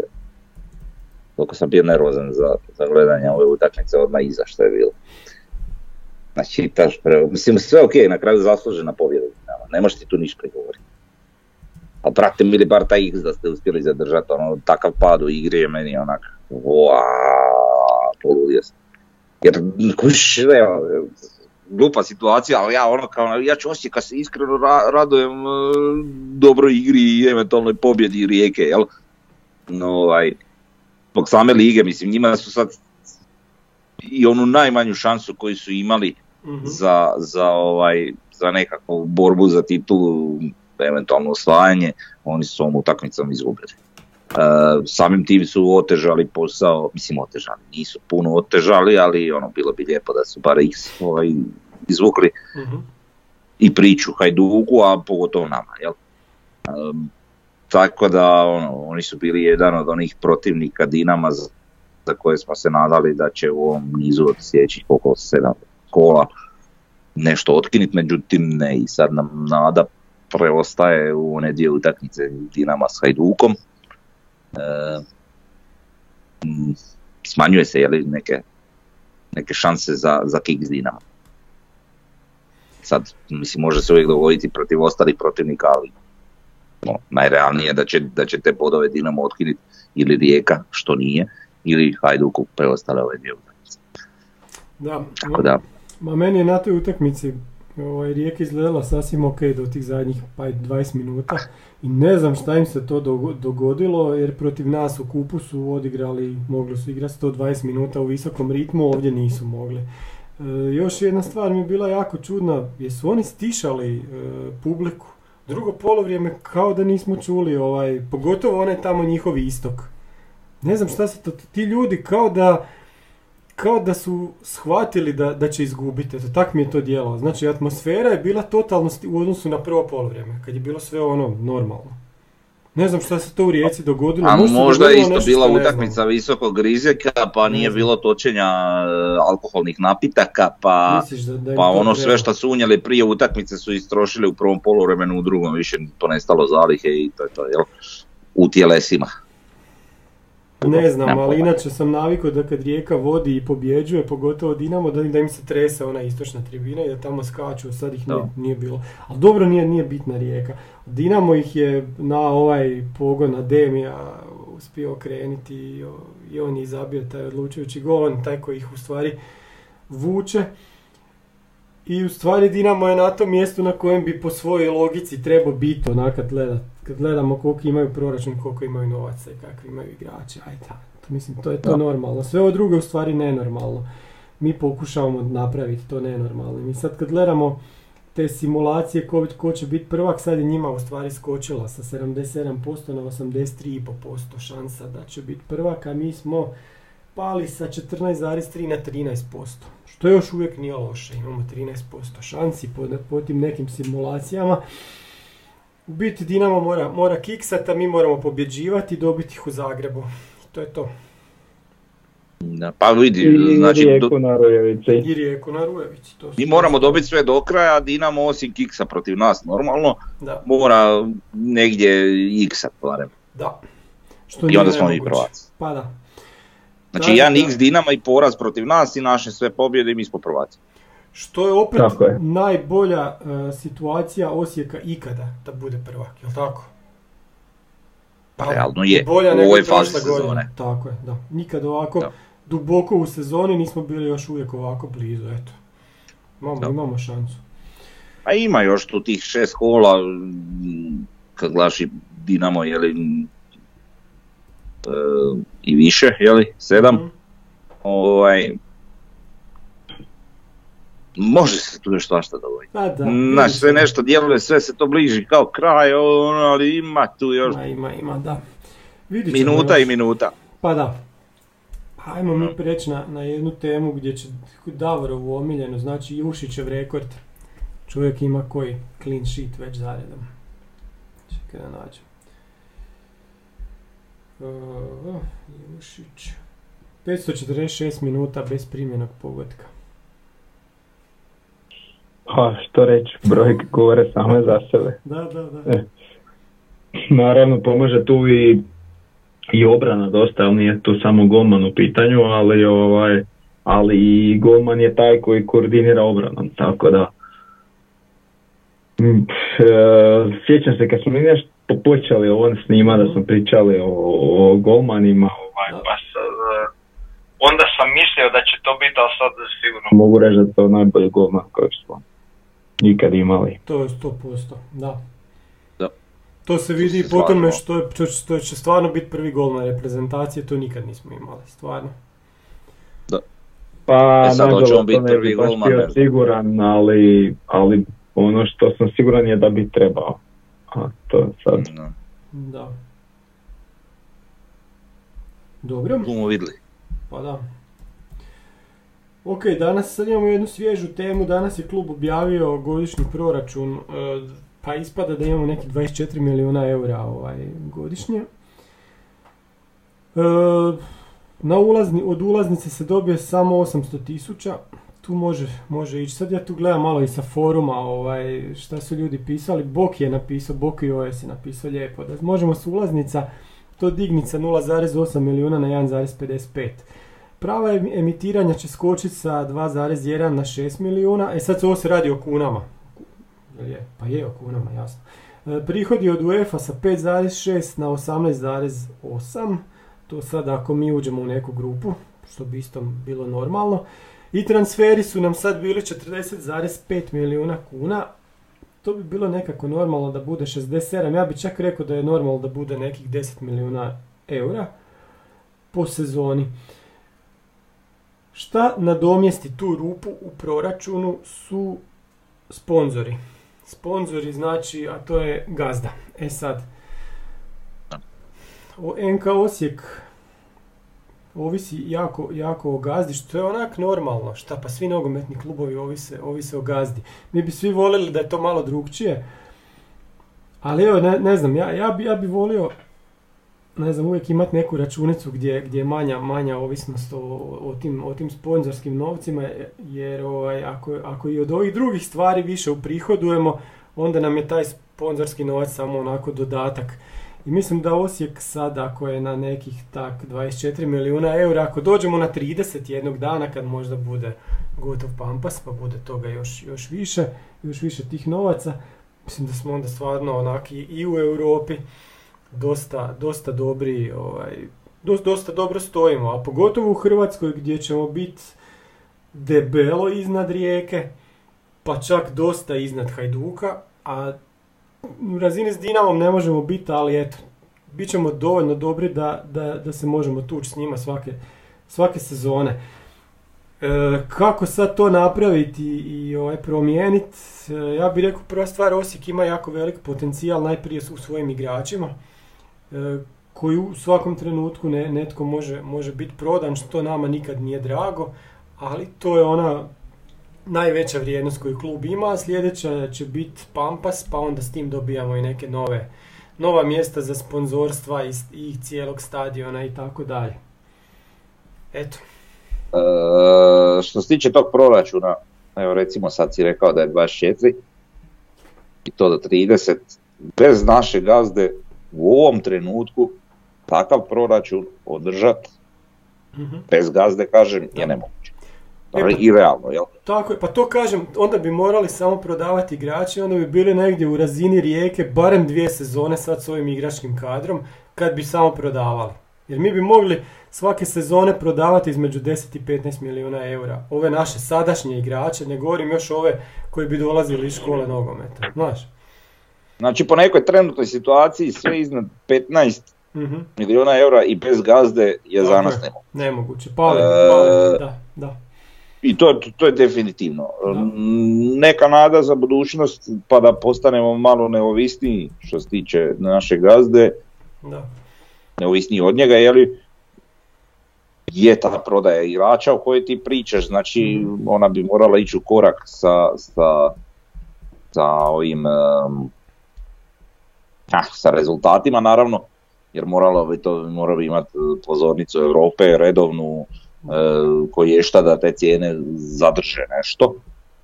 koliko sam bio nervozan za, za gledanje ove utakmice odmah iza što je bilo. Znači, ta špre- mislim, sve ok, na kraju zaslužena pobjeda. Ne možeš ti tu ništa prigovoriti. Ali brate mili, bar taj X da ste uspjeli zadržati, ono, takav pad u igri je meni onak, wow, poludio sam. Jer, kuš, evo, glupa situacija, ali ja ono kao navijač Osijeka se iskreno ra- radujem e, dobroj igri i eventualnoj pobjedi Rijeke, jel? No, ovaj, zbog same lige, mislim, njima su sad i onu najmanju šansu koju su imali Mhm. za, za, ovaj, za nekakvu borbu za titulu, eventualno osvajanje, oni su ovom utakmicom izgubili. E, samim tim su otežali posao, mislim otežali, nisu puno otežali, ali ono bilo bi lijepo da su bar X ovaj, izvukli Mhm. i priču Hajduku, a pogotovo nama, jel? Em, tako da ono, oni su bili jedan od onih protivnika Dinama za, za koje smo se nadali da će u ovom nizu od sljedećih oko sedam kola nešto otkinit, međutim ne i sad nam nada preostaje u one dvije utakmice Dinama s Hajdukom. E, smanjuje se jeli, neke, neke šanse za, za kick s Dinama. Sad, mislim, može se uvijek dogoditi protiv ostalih protivnika, ali no, najrealnije je da će, da će te bodove Dinamo otkinuti ili Rijeka, što nije, ili Hajduku preostale ove dvije utakmice. Da, Tako da, Ma meni je na toj utakmici ovaj, Rijeka izgledala sasvim ok do tih zadnjih pa 20 minuta i ne znam šta im se to dogo- dogodilo jer protiv nas u kupu su odigrali, mogli su igrati 120 minuta u visokom ritmu, ovdje nisu mogli. E, još jedna stvar mi je bila jako čudna, jesu oni stišali e, publiku? Drugo polovrijeme kao da nismo čuli, ovaj, pogotovo onaj tamo njihovi istok. Ne znam šta se to, ti ljudi kao da, kao da su shvatili da, da će izgubiti, eto tak mi je to djelo. Znači atmosfera je bila totalno u odnosu na prvo polovrijeme, kad je bilo sve ono normalno. Ne znam šta se to u Rijeci dogodilo. a možda možda je isto bila utakmica visokog rizika, pa nije bilo točenja e, alkoholnih napitaka, pa, da, da pa to ono treba? sve što su unijeli prije utakmice su istrošili u prvom poluvremenu, u drugom više ponestalo zalihe i to je to, jel? u Ne znam, ali inače sam navikao da kad Rijeka vodi i pobjeđuje, pogotovo Dinamo, da, da im se trese ona istočna tribina i da tamo skaču, sad ih nije, nije bilo. Ali dobro nije, nije bitna Rijeka. Dinamo ih je na ovaj pogon Ademija uspio okrenuti i, on je zabio taj odlučujući gol, on taj koji ih u stvari vuče. I u stvari Dinamo je na tom mjestu na kojem bi po svojoj logici trebao biti onak kad, gleda, kad gledamo koliko imaju proračun, koliko imaju novaca i kakvi imaju igrače. Ajde, to, mislim, to je to Da. normalno. Sve ovo drugo je u stvari nenormalno. Mi pokušavamo napraviti to nenormalno. Mi sad kad gledamo te simulacije ko, ko će biti prvak, sad je njima u stvari skočila sa 77% na 83,5% šansa da će biti prvak, a mi smo pali sa 14,3 na 13%. Što još uvijek nije loše, imamo 13% šansi po, po tim nekim simulacijama. U biti Dinamo mora, mora kiksati, a mi moramo pobjeđivati i dobiti ih u Zagrebu. To je to. Da, pa vidi, I znači, Rijeku do- na Rojevici. I Rijeku na Rujevici. To su- mi moramo dobiti sve do kraja, Dinamo osim kiksa protiv nas normalno, Da, mora negdje iksat barem. da. Što I onda smo mi nemoguće. prvaci. Pa da. Znači, Da, jedan da. x Dinama i poraz protiv nas i naše sve pobjede i mi smo prvaci. Što je opet Tako je. najbolja e, situacija Osijeka ikada da bude prvak, jel tako? Pa realno je, Bolja u ovoj fazi godine. sezone. Tako je, da. Nikad ovako Da. duboko u sezoni nismo bili još uvijek ovako blizu, eto. Imamo, Da. imamo šansu. A ima još tu tih šest kola, kad gledaš i Dinamo, jeli, mm, e, i više, jeli, sedam, Mhm. ovaj, može se tu još svašta dogoditi. Pa da. Znaš, sve nešto djeluje, sve se to bliži kao kraj, ono, ali ima tu još. Ima, ima, ima, da. Ćemo minuta još. i minuta. Pa da. Ajmo mi preći na, na jednu temu gdje će Davorovu omiljenu, znači Jušićev rekord. Čovjek ima koji clean sheet već zaredom. Čekaj da nađem. Uh, Jušić. 546 minuta bez primjenog pogotka. Pa što reći, brojke govore same za sebe. Da, da, da. E. Naravno pomaže tu i, i obrana dosta, ali nije tu samo golman u pitanju, ali ovaj ali i golman je taj koji koordinira obranom, tako da Mm, e, sjećam se kad smo mi nešto počeli ovo snima da smo pričali o, o golmanima, ovaj, Da. pa sad, e, onda sam mislio da će to biti, ali sad sigurno mogu reći da je to najbolji golman kojeg smo ikad imali. To je 100%, da. Da. To se vidi po tome što, je, što, što će stvarno biti prvi gol na reprezentacije, to nikad nismo imali, stvarno. Pa, E sad, hoće on biti to ne prvi bi baš golman, siguran, ali, ali ono što sam siguran je da bi trebao. A to sad, No, Da. Dobro, tu smo vidjeli. pa da. Ok, danas sad imamo jednu svježu temu, danas je klub objavio godišnji proračun, e, pa ispada da imamo neki 24 milijuna eura ovaj, godišnje. E, na ulazni, od ulaznice se dobije samo 800 tisuća, tu može, može ići. Sad ja tu gledam malo i sa foruma ovaj, šta su ljudi pisali. Bok je napisao, Bok i OS je napisao lijepo. Da možemo s ulaznica to digniti sa 0,8 milijuna na 1,55. Prava em- emitiranja će skočiti sa 2,1 na 6 milijuna. E sad se ovo se radi o kunama. Je? Pa je o kunama, jasno. E, prihodi od UEFA sa 5,6 na 18,8. To sad ako mi uđemo u neku grupu, što bi isto bilo normalno. I transferi su nam sad bili 40,5 milijuna kuna. To bi bilo nekako normalno da bude 67. Ja bi čak rekao da je normalno da bude nekih 10 milijuna eura po sezoni. Šta nadomjesti tu rupu u proračunu su sponzori. Sponzori znači, a to je gazda. E sad, o NK Osijek ovisi jako, jako o gazdi, što je onak normalno. Šta, pa svi nogometni klubovi ovise, ovise o gazdi. Mi bi svi voljeli da je to malo drugčije. Ali evo, ne, ne znam, ja, ja, bi, ja bi volio ne znam, uvijek imati neku računicu gdje, gdje je manja, manja ovisnost o, o, tim, o tim sponzorskim novcima, jer ovaj, ako, ako i od ovih drugih stvari više uprihodujemo, onda nam je taj sponzorski novac samo onako dodatak. I mislim da Osijek sad ako je na nekih tak 24 milijuna eura, ako dođemo na 30 jednog dana kad možda bude gotov pampas pa bude toga još, još više, još više tih novaca, mislim da smo onda stvarno onaki i u Europi dosta, dosta dobri, ovaj, dosta dobro stojimo, a pogotovo u Hrvatskoj gdje ćemo biti debelo iznad rijeke, pa čak dosta iznad Hajduka, a u razini s Dinamom ne možemo biti, ali eto, bit ćemo dovoljno dobri da, da, da se možemo tući s njima svake, svake sezone. E, kako sad to napraviti i ovaj, promijeniti? E, ja bih rekao prva stvar, Osijek ima jako velik potencijal najprije u svojim igračima, e, koji u svakom trenutku ne, netko može, može biti prodan, što nama nikad nije drago, ali to je ona najveća vrijednost koju klub ima, sljedeća će biti Pampas, pa onda s tim dobijamo i neke nove, nova mjesta za sponzorstva i, i cijelog stadiona i tako dalje. Eto. E, što se tiče tog proračuna, evo recimo sad si rekao da je 24 i to do 30, bez naše gazde u ovom trenutku takav proračun održati, mm bez gazde kažem, je nemoguće. E, pa, I realno, jel? Tako je, pa to kažem, onda bi morali samo prodavati igrače, onda bi bili negdje u razini rijeke, barem dvije sezone sad s ovim igračkim kadrom, kad bi samo prodavali. Jer mi bi mogli svake sezone prodavati između 10 i 15 milijuna eura. Ove naše sadašnje igrače, ne govorim još ove koji bi dolazili iz škole nogometa, znaš. Znači po nekoj trenutnoj situaciji sve iznad 15 mm milijuna eura i bez gazde je za nas nemoguće. Nemoguće, pali, e, da, da. I to, to je definitivno. Neka nada za budućnost pa da postanemo malo neovisniji što se tiče naše gazde. Da. Neovisniji od njega, je li je ta prodaja igrača o kojoj ti pričaš, znači mhm. ona bi morala ići u korak sa, sa, sa ovim ah, sa rezultatima naravno, jer moralo bi to moralo bi imati pozornicu Europe redovnu koji je šta da te cijene zadrže nešto.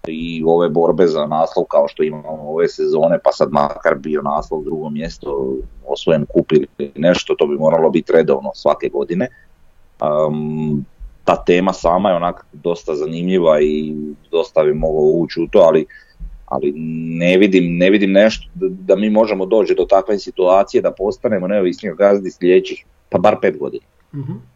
I ove borbe za naslov kao što imamo ove sezone pa sad makar bio naslov drugo mjesto osvojen kup ili nešto to bi moralo biti redovno svake godine. Um, ta tema sama je onak dosta zanimljiva i dosta bi mogao ući u to ali ali ne vidim, ne vidim nešto da, mi možemo doći do takve situacije da postanemo neovisni od gazdi sljedećih pa bar pet godina. mm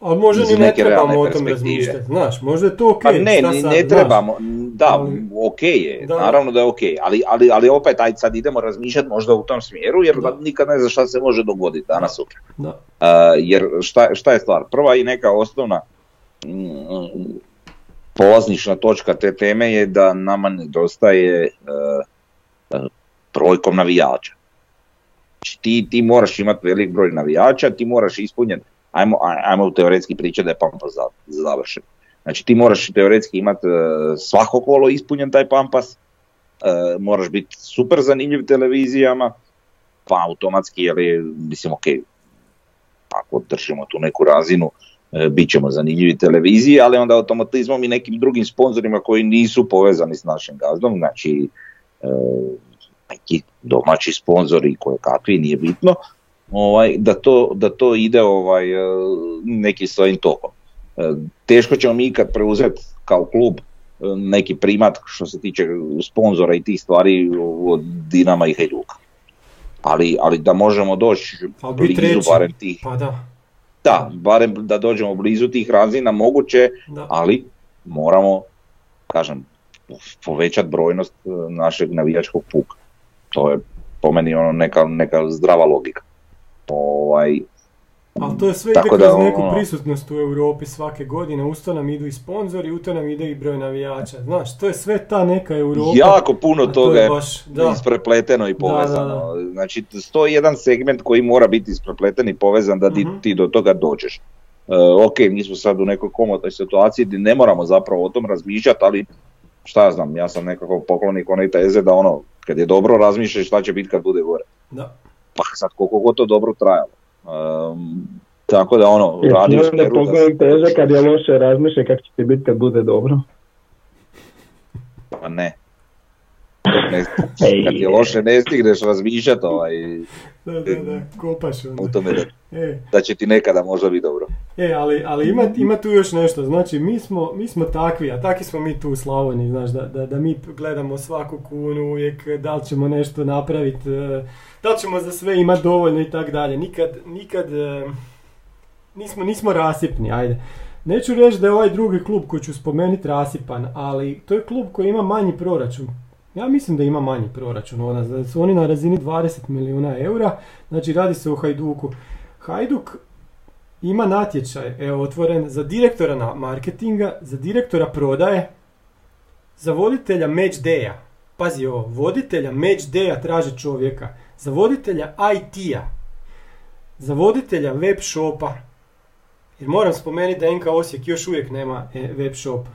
ali možda ni ne trebamo o tom razmišljati, znaš, možda je to ok. Pa ne, ne, trebamo, da, ali, ok je, naravno da je ok, ali, ali, ali opet aj sad idemo razmišljati možda u tom smjeru, jer da. nikad ne zna šta se može dogoditi danas sutra. Da. Uh, jer šta, šta je stvar, prva i neka osnovna mm, polaznična točka te teme je da nama nedostaje uh, brojkom navijača. Znači ti, ti moraš imati velik broj navijača, ti moraš ispunjati ajmo, ajmo teoretski pričati da je pampas završen. Znači ti moraš teoretski imati e, svako kolo ispunjen taj pampas, e, moraš biti super zanimljiv televizijama, pa automatski, je mislim, ok, ako držimo tu neku razinu, e, bit ćemo zanimljivi televiziji, ali onda automatizmom i nekim drugim sponzorima koji nisu povezani s našim gazdom, znači neki domaći sponzori koje kakvi, nije bitno, ovaj, da, to, da to ide ovaj, e, neki svojim tokom. E, teško ćemo mi kad preuzeti kao klub e, neki primat što se tiče sponzora i tih stvari od Dinama i Hajduka. Ali, ali da možemo doći blizu barem tih... Pa da. Da, barem da dođemo blizu tih razina moguće, ali moramo, kažem, povećati brojnost našeg navijačkog puka. To je po meni ono neka, neka zdrava logika. Ovaj, ali to je sve ide kroz da, neku ono- prisutnost u Europi svake godine, uz to nam idu i sponzori, u to nam ide i broj navijača. Znaš, to je sve ta neka Europa. Jako puno toga je baš, isprepleteno i povezano. Da, znači, to je jedan segment koji mora biti isprepleten i povezan da ti, mhm. do toga dođeš. Uh, ok, mi smo sad u nekoj komodnoj situaciji gdje ne moramo zapravo o tom razmišljati, ali šta ja znam, ja sam nekako poklonik one teze da ono, kad je dobro razmišljaš šta će biti kad bude gore. Da pa sad koliko god to dobro trajalo. Um, tako da ono, radi u smjeru da... teže kad je loše razmišlja kako će ti biti kad bude dobro. Pa ne. Ne, <laughs> kad je loše ne stigneš razmišljati ovaj, Da, da, da, kopaš onda. u tome da, E, da će ti nekada možda biti dobro. E, ali, ali ima, ima tu još nešto, znači mi smo, mi smo takvi, a takvi smo mi tu u Slavoniji, znaš, da, da, da mi gledamo svaku kunu uvijek, da li ćemo nešto napraviti, e, da li ćemo za sve imati dovoljno i tak dalje. Nikad, nikad, e, nismo, nismo rasipni, ajde. Neću reći da je ovaj drugi klub koji ću spomenuti rasipan, ali to je klub koji ima manji proračun. Ja mislim da ima manji proračun, ona, da su oni na razini 20 milijuna eura, znači radi se o Hajduku. Hajduk ima natječaj, evo otvoren za direktora na marketinga, za direktora prodaje, za voditelja match day-a. Pazi ovo, voditelja match day-a traže čovjeka, za voditelja IT-a, za voditelja web shopa. Jer moram spomenuti da NK Osijek još uvijek nema e, web shop.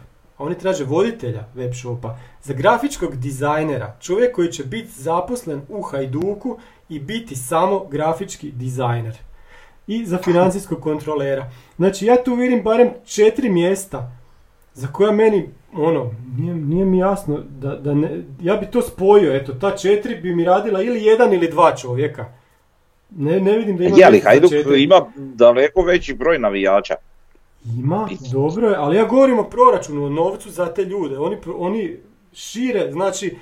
A oni traže voditelja web shopa, za grafičkog dizajnera, čovjek koji će biti zaposlen u Hajduku i biti samo grafički dizajner i za financijskog <laughs> kontrolera. Znači ja tu vidim barem četiri mjesta za koja meni, ono, nije, nije mi jasno da, da ne, ja bi to spojio, eto, ta četiri bi mi radila ili jedan ili dva čovjeka. Ne, ne vidim da ima Je, za Hajduk četiri. ima daleko veći broj navijača. Ima, dobro je, ali ja govorim o proračunu, o novcu za te ljude. Oni, oni šire, znači,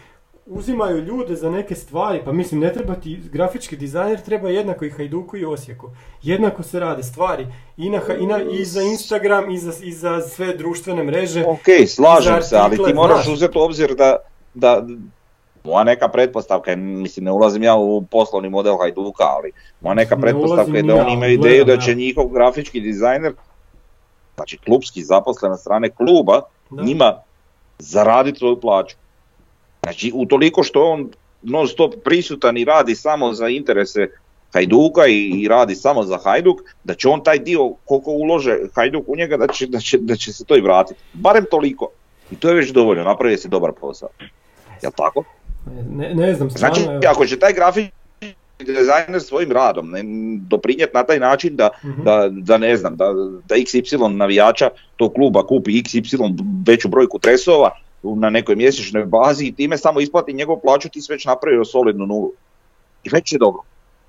uzimaju ljude za neke stvari, pa mislim, ne treba ti, grafički dizajner treba jednako i Hajduku i Osijeku. Jednako se rade stvari i, na, i, na, i za Instagram i za, i za sve društvene mreže. Ok, slažem se, ali ti moraš znaš. uzeti u obzir da, da moja neka pretpostavka je, mislim ne ulazim ja u poslovni model Hajduka, ali moja neka Ne pretpostavka je ulazim da ni oni imaju ideju da će njihov grafički dizajner, znači klubski zaposlen na strane kluba, Da. njima zaraditi svoju plaću. Znači, utoliko što on non stop prisutan i radi samo za interese Hajduka i, i radi samo za Hajduk, da će on taj dio koliko ulože Hajduk u njega, da će, da će, da će se to i vratiti. Barem toliko. I to je već dovoljno, napravio se dobar posao. Jel tako? Ne, ne znam, stvarno, Znači, ako će taj grafički dizajner svojim radom ne, doprinijeti na taj način da, Mhm. da, da ne znam, da, da XY navijača tog kluba kupi XY veću brojku tresova na nekoj mjesečnoj bazi i time samo isplati njegovu plaću, ti si već napravio solidnu nulu. I već je dobro.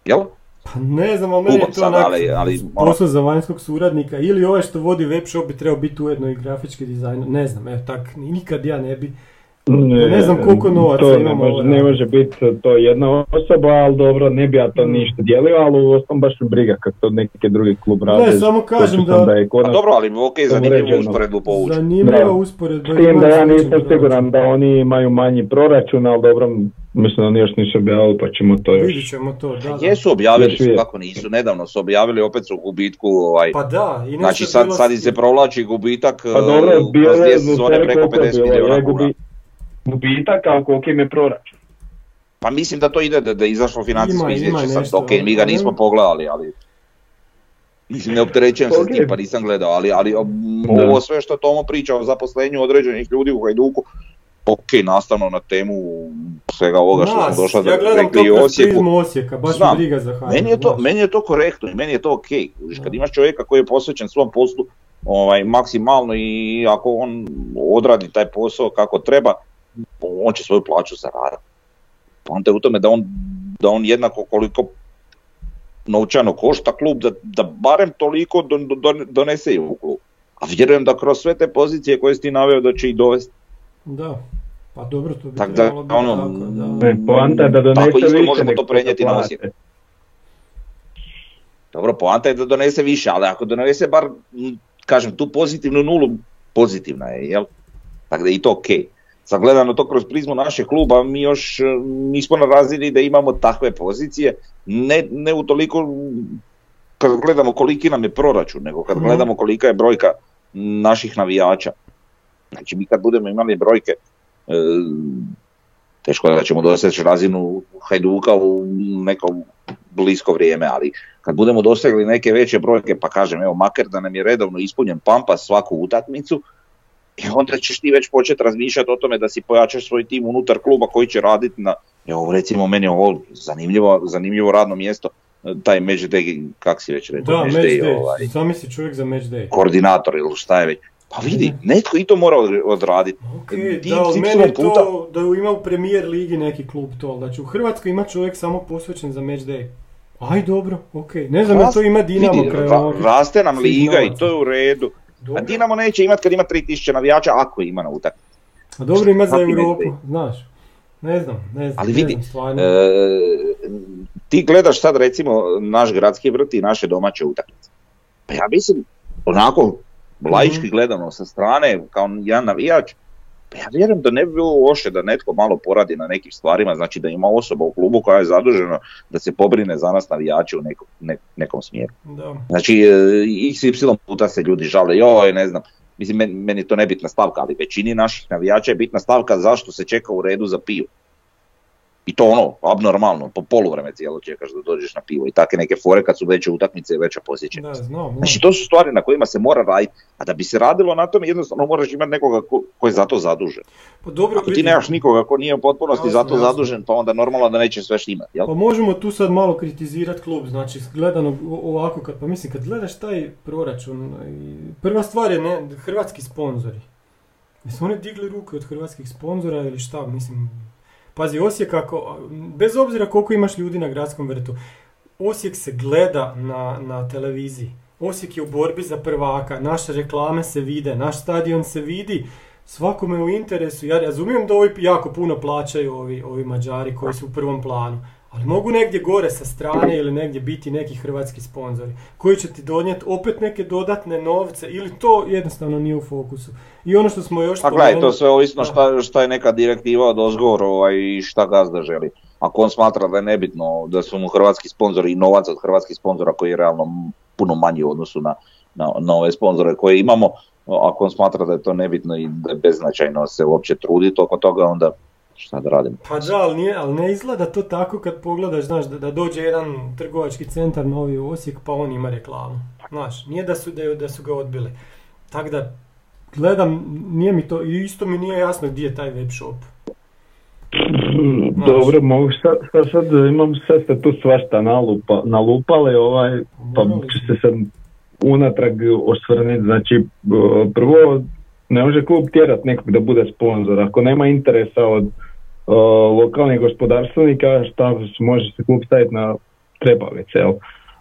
Jel? Pa ne znam, ali meni je to sad, onak ali- ali ono- posao za vanjskog suradnika ili ovaj što vodi web shop bi trebao biti ujedno i grafički dizajner, ne znam, evo tak, nikad ja ne bi. Ne znam koliko novaca to ne imamo može, ne može biti to jedna osoba, ali dobro, ne bi ja to Mm. ništa dijelio, ali u osnovu baš me briga kad to neki drugi klub radi. Ne, samo kažem da- je kod Pa dobro, ali ok, zanimljivu uređeno. usporedbu povući. Zanimljiva Da. usporedba. S tim da ja nisam siguran da oni imaju manji proračun, ali dobro, mislim da oni još nisu objavili pa ćemo to još. Vidit ćemo to, da, da. Jesu objavili su, kako nisu, nedavno su objavili, opet su u gubitku, ovaj, Pa da, i znači sad, sad se provlači gubitak Pa dobro, eh, bilo kroz je dvije sezone preko koliko je 50 bilo, milijuna kuna. Gubi- gubitak, a koliko im je proračun. Pa mislim da to ide, da, da je izašlo financijsko izvješće, sad nešto, ok, mi ga nismo pogledali, ali mislim ne opterećujem se s tim Ok. pa nisam gledao, ali, ovo sve što Tomo priča o zaposlenju određenih ljudi u Hajduku, ok, nastavno na temu svega ovoga što Nas, smo došli ja da rekli Osijeku, Osijeka, baš Znam. briga za Hajduk. Meni je, to, baš. meni je to korektno i meni je to ok. Kad imaš čovjeka koji je posvećen svom poslu ovaj, maksimalno i ako on odradi taj posao kako treba, on će svoju plaću zaraditi. Poanta je u tome da on, da on jednako koliko novčano košta klub, da, da barem toliko don- don- donese i u klub. A vjerujem da kroz sve te pozicije koje si ti naveo da će i dovesti. Da, pa dobro, to bi Tak da, ono, tako, da. Ne, poanta je da donese Tako isto više možemo to prenijeti na. Osijek. Dobro, poanta je da donese više, ali ako donese bar, kažem, tu pozitivnu nulu, pozitivna je, jel? Tako da je i to ok. Sad gledano to kroz prizmu našeg kluba, mi još e, nismo na razini da imamo takve pozicije, ne, ne u toliko kad gledamo koliki nam je proračun, nego kad Mhm. gledamo kolika je brojka naših navijača. Znači mi kad budemo imali brojke, e, teško da ćemo doseći razinu Hajduka u neko blisko vrijeme, ali kad budemo dosegli neke veće brojke, pa kažem, evo, makar da nam je redovno ispunjen pampas svaku utakmicu, i onda ćeš ti već početi razmišljati o tome da si pojačaš svoj tim unutar kluba koji će raditi na, evo recimo meni je ovo zanimljivo, zanimljivo radno mjesto, taj match day, kak si već rekao, Da, match match day, day, ovaj, zamisli čovjek za match day. koordinator ili šta je već. Pa vidi, netko i to mora od- odraditi. Ok, Ti- da, ali ti meni je sto to da ima u premijer ligi neki klub to, da će u Hrvatskoj ima čovjek samo posvećen za match day. Aj dobro, ok. Ne znam da to ima Dinamo Vidi, kraj ra- ovog raste nam liga i to je u redu. A Dobro. Dinamo neće imat kad ima 3000 navijača, ako ima na utakmici. A dobro ima za Europu, znaš. Ne znam, ne znam, Ali ne vidi, znam stvarno. E, ti gledaš sad recimo naš gradski vrt i naše domaće utakmice. Pa ja mislim, onako laički Mhm. gledano sa strane, kao jedan navijač, pa ja vjerujem da ne bi bilo loše da netko malo poradi na nekim stvarima, znači da ima osoba u klubu koja je zadužena da se pobrine za nas navijače u nekom, ne- nekom smjeru. Da. Znači, e, XY puta se ljudi žale, joj, ne znam, mislim, meni, meni to nebitna stavka, ali većini naših navijača je bitna stavka zašto se čeka u redu za pivo. I to ono, abnormalno, po poluvreme cijelo čekaš da dođeš na pivo i takve neke fore kad su veće utakmice i veća posjećenost. znam, znam. Znači, to su stvari na kojima se mora raditi, a da bi se radilo na tome, jednostavno moraš imati nekoga ko, ko je za to zadužen. Pa dobro, Ako ti nemaš nikoga ko nije u potpunosti Jasno, za to jasno. zadužen, pa onda normalno da neće sve štimati, jel? Pa možemo tu sad malo kritizirati klub, znači gledano ovako, kad, pa mislim kad gledaš taj proračun, prva stvar je ne, hrvatski sponzori. Jesu oni digli ruke od hrvatskih sponzora ili šta, mislim, pazi Osijek ako, bez obzira koliko imaš ljudi na gradskom vrtu, Osijek se gleda na, na televiziji. Osijek je u borbi za prvaka, naše reklame se vide, naš stadion se vidi, svakome u interesu. Ja razumijem da ovi jako puno plaćaju ovi, ovi Mađari koji su u prvom planu, ali mogu negdje gore sa strane ili negdje biti neki hrvatski sponzori koji će ti donijeti opet neke dodatne novce ili to jednostavno nije u fokusu. I ono što smo još Pa gledaj, to sve ovisno Da. šta, šta je neka direktiva od ozgor ovaj, i šta gazda želi. Ako on smatra da je nebitno da su mu hrvatski sponzori i novac od hrvatskih sponzora koji je realno puno manji u odnosu na, na, na ove sponzore koje imamo, ako on smatra da je to nebitno i da je beznačajno se uopće truditi oko toga, onda šta da radimo. Pa da, ali, nije, ali ne izgleda to tako kad pogledaš, znaš, da, da dođe jedan trgovački centar novi u Osijek pa on ima reklamu. Znaš, nije da su, da, da su ga odbili. Tako da, gledam, nije mi to, i isto mi nije jasno gdje je taj web shop. Dobro, mogu sad, sad, sad imam sve ste tu svašta nalupa, nalupali, ovaj, pa ću se sad unatrag osvrniti. Znači, prvo, ne može klub tjerat nekog da bude sponzor. Ako nema interesa od lokalnih gospodarstvenika, šta može se klub staviti na trepavice, jel?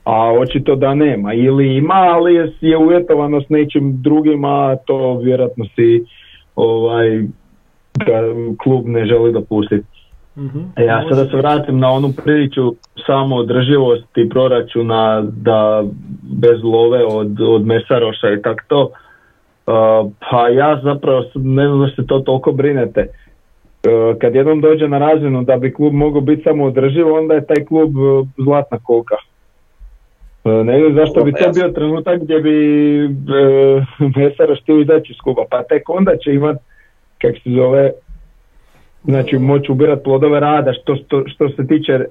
A očito da nema. Ili ima, ali je, je uvjetovano s nečim drugim, a to vjerojatno si ovaj, klub ne želi dopustiti. Mhm. E, ja Može sada se vratim na onu priču samo održivosti proračuna da bez love od, od Mesaroša i tak to. Uh, pa ja zapravo ne znam da se to toliko brinete. Uh, kad jednom dođe na razinu da bi klub mogao biti samo održiv, onda je taj klub uh, zlatna koka. Uh, ne znam zašto bi to bio trenutak gdje bi <laughs> uh, Mesaroš htio izaći iz kluba, pa tek onda će imat, kak se zove, Znači moći ubirati plodove rada što, što, što se tiče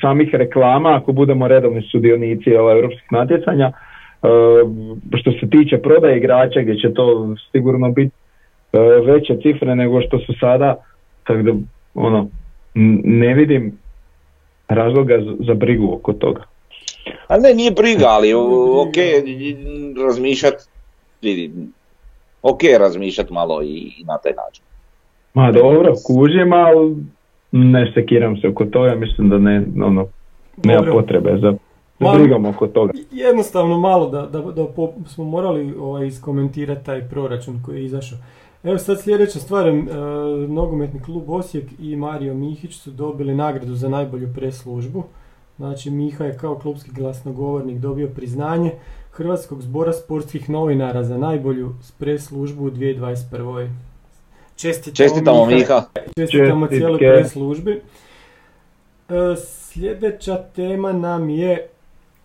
samih reklama ako budemo redovni sudionici ovaj, europskih natjecanja. E, što se tiče prodaje igrača gdje će to sigurno biti e, veće cifre nego što su sada. Tako da ono, ne vidim razloga za, brigu oko toga. A ne, nije briga, ali ok, razmišljat, vidi, ok razmišljat malo i, i na taj način. Ma dobro, kužim, ali ne sekiram se oko toga, mislim da ne, ono, nema Dobro. potrebe za, brigom oko toga. Jednostavno malo da, da, da smo morali ovaj, iskomentirati taj proračun koji je izašao. Evo sad sljedeća stvar, e, nogometni klub Osijek i Mario Mihić su dobili nagradu za najbolju preslužbu. Znači Miha je kao klubski glasnogovornik dobio priznanje Hrvatskog zbora sportskih novinara za najbolju preslužbu u 2021. Čestitamo, Čestitamo Miha. Čestitamo Čestitke. cijeloj preslužbi. E, sljedeća tema nam je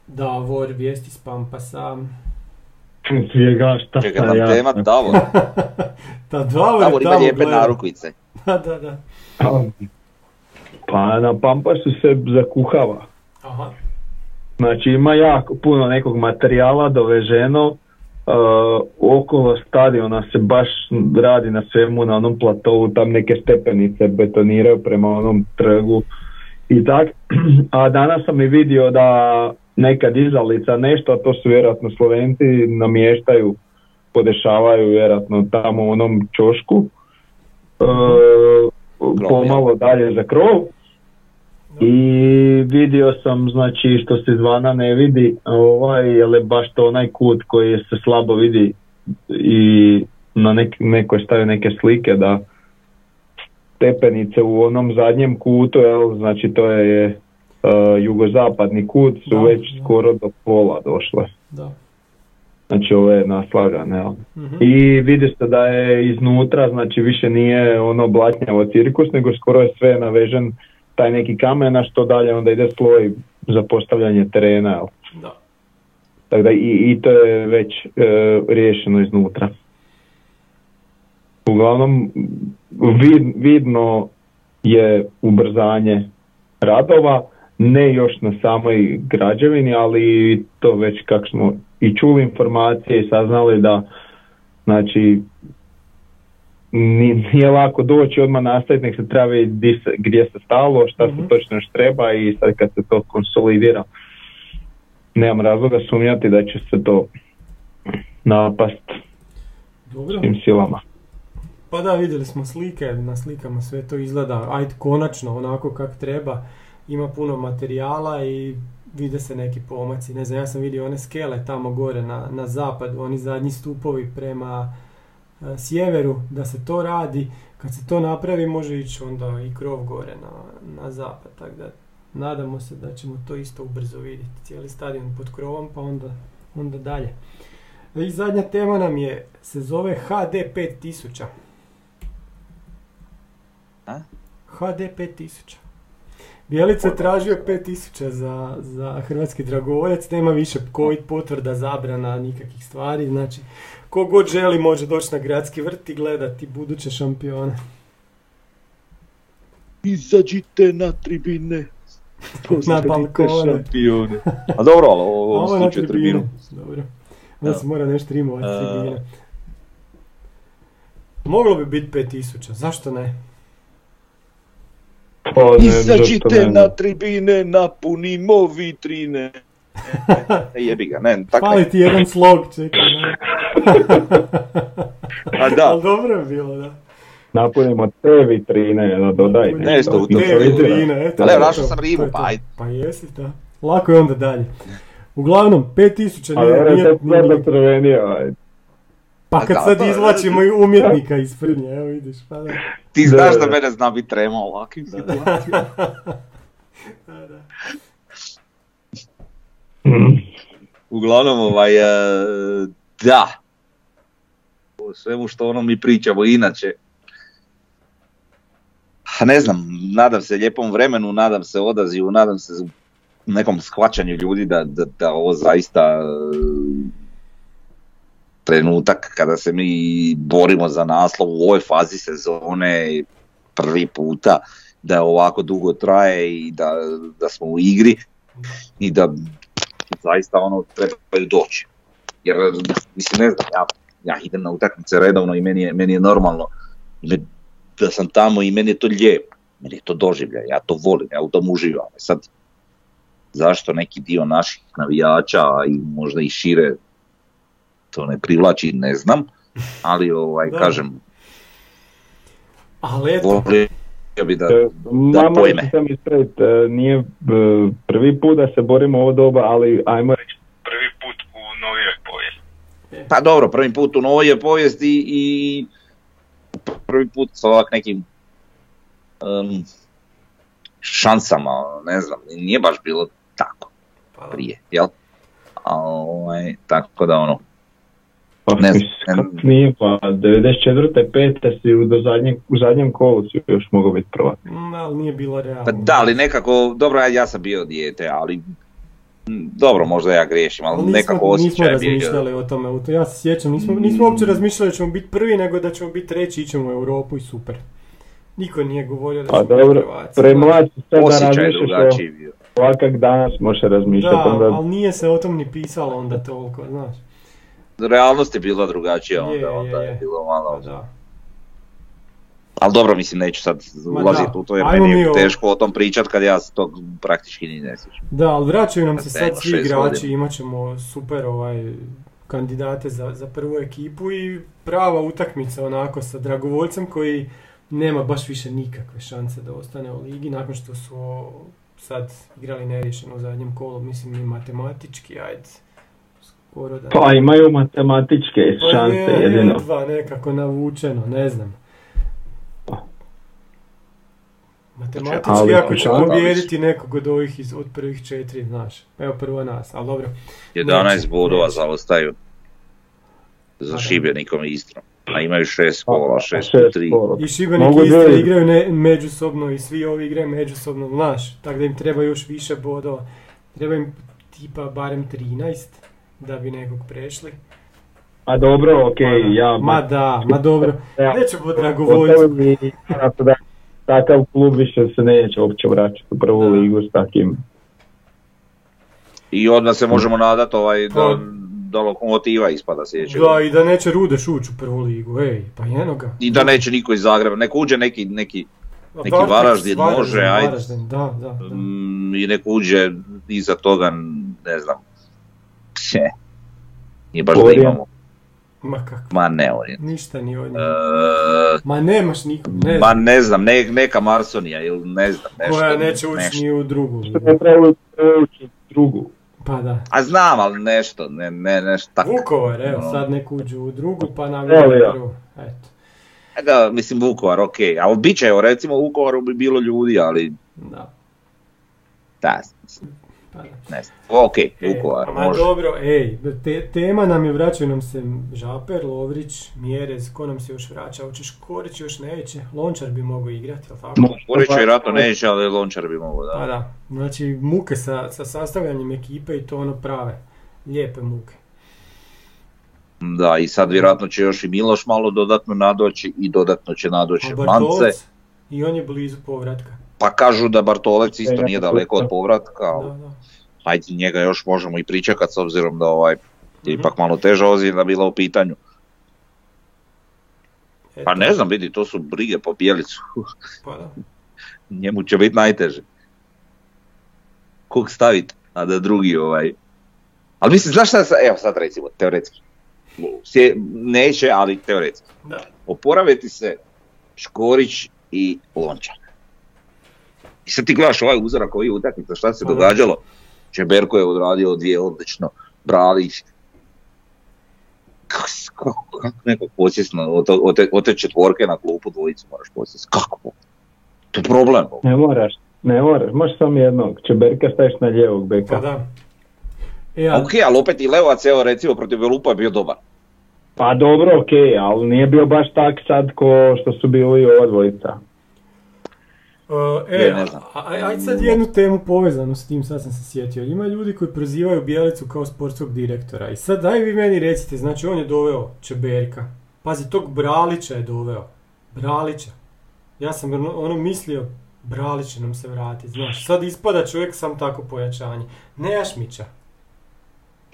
Davor, vijesti s Pampasa. Svijega, šta Čekaj nam ja. tema, Davor. <laughs> Da, Davor, Davor ima lijepe narukvice. <laughs> Da, da, da. Pa na Pampasu se zakuhava. Aha. Znači ima jako puno nekog materijala doveženo. Uh, okolo stadiona se baš radi na svemu na onom platovu, tam neke stepenice betoniraju prema onom trgu i tak. <clears throat> A danas sam i vidio da neka dizalica nešto, a to su vjerojatno Slovenci, namještaju podešavaju vjerojatno tamo u onom čošku. E, pomalo dalje za krov. I vidio sam, znači što se zvana ne vidi, ovaj, je baš to onaj kut koji se slabo vidi i na nek, neko stavio neke slike da stepenice u onom zadnjem kutu, jel, znači to je jugozapadni kut, su Da, već da. skoro do pola došle. Da. Znači ovo je naslagane, jel. Mhm. I vidi se da je iznutra, znači više nije ono blatnjavo cirkus, nego skoro je sve navežen taj neki kamen, a što dalje onda ide sloj za postavljanje terena, jel. Da. Tako da i, i to je već e, riješeno iznutra. Uglavnom, vid, vidno je ubrzanje radova, ne još na samoj građevini, ali to već kako smo i čuli informacije i saznali da znači ni- nije lako doći odmah nastaviti, nek se treba vidjeti gdje se stalo, šta Mhm. se točno još treba i sad kad se to konsolidira nemam razloga sumnjati da će se to napast Dobro. tim silama. Pa da, vidjeli smo slike, na slikama sve to izgleda, ajde konačno onako kak treba, ima puno materijala i vide se neki pomaci. Ne znam, ja sam vidio one skele tamo gore na, na zapad, oni zadnji stupovi prema e, sjeveru, da se to radi. Kad se to napravi može ići onda i krov gore na, na zapad, tako da nadamo se da ćemo to isto ubrzo vidjeti. Cijeli stadion pod krovom pa onda, onda dalje. I zadnja tema nam je, se zove HD 5000. A? HD 5000. Bjelica je tražio 5000 za, za hrvatski dragovoljac, nema više covid potvrda, zabrana, nikakvih stvari, znači ko god želi može doći na gradski vrt i gledati buduće šampione. Izađite na tribine. Na balkone. šampione. <laughs> A dobro, ali Ovo je na tribinu. tribine. Dobro. Da se mora nešto rimovati E. tribine. Moglo bi biti 5000, zašto ne? Pa, ne, Izađite ne, na tribine, napunimo vitrine. E, jebi ga, ne, tako Fali ti jedan slog, čekaj. ne. A da, Ali dobro je bilo, da. Napunimo te vitrine, da dodaj. Nešto u Te to vitrine, eto. Ali našao sam to. pa ajde. Pa jesi, da. Lako je onda dalje. Uglavnom, 5000 A nije, nije, sad nije. crvenio, ajde. Pa kad sad izvlačimo i umjetnika iz frnje, evo vidiš, pa da. ti znaš Da, mene zna biti trema u ovakvim situacijama. <laughs> Mm. Uglavnom, ovaj, e, da. O svemu što ono mi pričamo inače. A Ne znam, nadam se lijepom vremenu, nadam se odazivu, nadam se nekom shvaćanju ljudi da, da, da ovo zaista trenutak kada se mi borimo za naslov u ovoj fazi sezone prvi puta da ovako dugo traje i da, da smo u igri i da zaista ono trebaju doći. Jer, mislim, ne znam, ja, ja idem na utakmice redovno i meni je, meni je normalno da sam tamo i meni je to lijepo. Meni je to doživljaj, ja to volim, ja u tom uživam. E Sad, zašto neki dio naših navijača i možda i šire to ne privlači, ne znam, ali ovaj, Da. kažem, Ali eto, volio bi da, E, Mama pojme. sam ispravit, e, nije e, prvi put da se borimo ovo doba, ali ajmo reći prvi put u novijoj povijesti. Pa dobro, prvi put u novoj je povijesti i prvi put sa ovak nekim em, šansama, ne znam, nije baš bilo tako pa da. prije, jel? A, ovaj, tako da ono, Pa, Ne znam, nije, pa 94. pete si u, do zadnjeg, u zadnjem kolu si još mogao biti prvak. Mm, ali nije bilo realno. pa da, ali nekako, dobro, ja, ja sam bio dijete, ali dobro, možda ja griješim, ali Ali nismo, nekako nismo osjećaj je bio. razmišljali o tome, u to ja se sjećam, nismo, nismo uopće razmišljali da ćemo biti prvi, nego da ćemo biti treći, ićemo u Europu i super. Niko nije govorio da Pa ćemo biti dobro, prvaci. premlad si sad da Osjećaj drugačiji bio. o ovakav danas može razmišljati. Da, onda, ali nije se o tom ni pisalo onda toliko, znaš. Realnost je bila drugačija onda, je, onda je je. bilo malo da. Ali dobro, mislim, neću sad ulaziti u to jer ajmo meni je teško o tom pričat kad ja tog praktički ni ne sjećam. Da, ali vraćaju nam se sad svi igrači, imat ćemo super ovaj, kandidate za, za prvu ekipu i prava utakmica onako sa dragovoljcem koji nema baš više nikakve šanse da ostane u ligi nakon što su sad igrali neriješeno u zadnjem kolu, mislim i matematički, ajde, skoro da... Pa imaju matematičke Pa šanse je, jedino. jedva nekako navučeno, ne znam. Matematički Ali ako će pobijediti nekog od ovih iz, od prvih četiri, znaš. Evo prvo nas, ali dobro. 11 Neće, bodova zaostaju Pa za da. Šibenikom i Istrom. A imaju 6 kola, 6 Šest po 3. kola. I Šibenik i Istra igraju ne, međusobno i svi ovi igraju međusobno, znaš. Tako da im treba još više bodova. Treba im tipa barem 13 da bi nekog prešli. A dobro, okej, Ma da. ja... Ma da, ma dobro. Ja. Nećemo da takav klub više se neće uopće vraćati u prvu Da. ligu s takim. I onda se možemo nadati ovaj, da, Pa. da lokomotiva ispada sljedeće. Da, i da neće Rudeš ući u prvu ligu, ej, pa eno ga. I da neće niko iz Zagreba, neko uđe neki, neki neki Varteks, Varaždin može, ajde. Varaždin, da, da, da. mm, i neko uđe iza toga, ne znam, Pse, nije baš da Orijen. imamo, Ma kako, ma ne Orijen. ništa ni od njih. E, Ma nemaš nikog, ne ma ne znam, ne, neka Marsonija ili ne znam, nešto. koja neće ući nešto. ni u drugu ligu. Ne trebaju ući u drugu. Pa da. A znam, ali nešto, ne, ne, nešto tako. Vukovar, evo, No. sad nek uđu u drugu, pa na Evo ja. Eto, E Da, mislim Vukovar, ok, ali bit će, evo, recimo u Vukovaru bi bilo ljudi, ali da. da, mislim, da. Ne znam. Ok, E, Vukovar, ma može. dobro, ej, te, tema nam je, vraćaju nam se Žaper, Lovrić, Mjerez, ko nam se još vraća, hoćeš Korić još neće, Lončar bi mogao igrati, jel tako? Borić vjerojatno neće, ali Lončar bi mogao, Pa da. da, znači muke sa, sa sastavljanjem ekipe i to ono prave, lijepe muke. Da, i sad vjerojatno će još i Miloš malo dodatno nadoći i dodatno će nadoći Mance. I on je blizu povratka. Pa kažu da Bartolec isto nije daleko od povratka, ali hajde njega još možemo i pričekat s obzirom da ovaj je Mhm. ipak malo teža ozljeda bila u pitanju. Pa ne znam, vidi, to su brige po Bjelicu. Pa. <laughs> Njemu će biti najteže. Kog staviti, a da drugi ovaj... Ali mislim, znaš šta, sa- evo sad recimo, teoretski. Sje- Neće, ali teoretski. da. Oporaviti se Škorić i Lončar. I sad ti gledaš ovaj uzorak ovih utakmica, šta se događalo? Čeberko je odradio dvije odlično, Bralić. Kako, kako, nekog posjesno, od, te, od te četvorke na klupu dvojicu moraš posjesti. Kako? To je problem. Ne moraš, ne moraš, možeš samo jednog. Čeberka staviš na lijevog beka. Pa da. E, a, Ok, ali opet i Leovac, evo recimo protiv Belupa je bio dobar. Pa dobro, okej, ali nije bio baš tak sad ko što su bili ova dvojica. Uh, Ne, e, ne znam. a- a- ajde sad jednu temu povezanu s tim, sad sam se sjetio. Ima ljudi koji prozivaju Bijelicu kao sportskog direktora. I sad daj vi meni recite, znači on je doveo Čeberka. Pazi, tog Bralića je doveo. Bralića. Ja sam ono, ono mislio, Bralić će nam se vratiti, znaš. Sad ispada čovjek sam tako pojačanje. Nejašmića.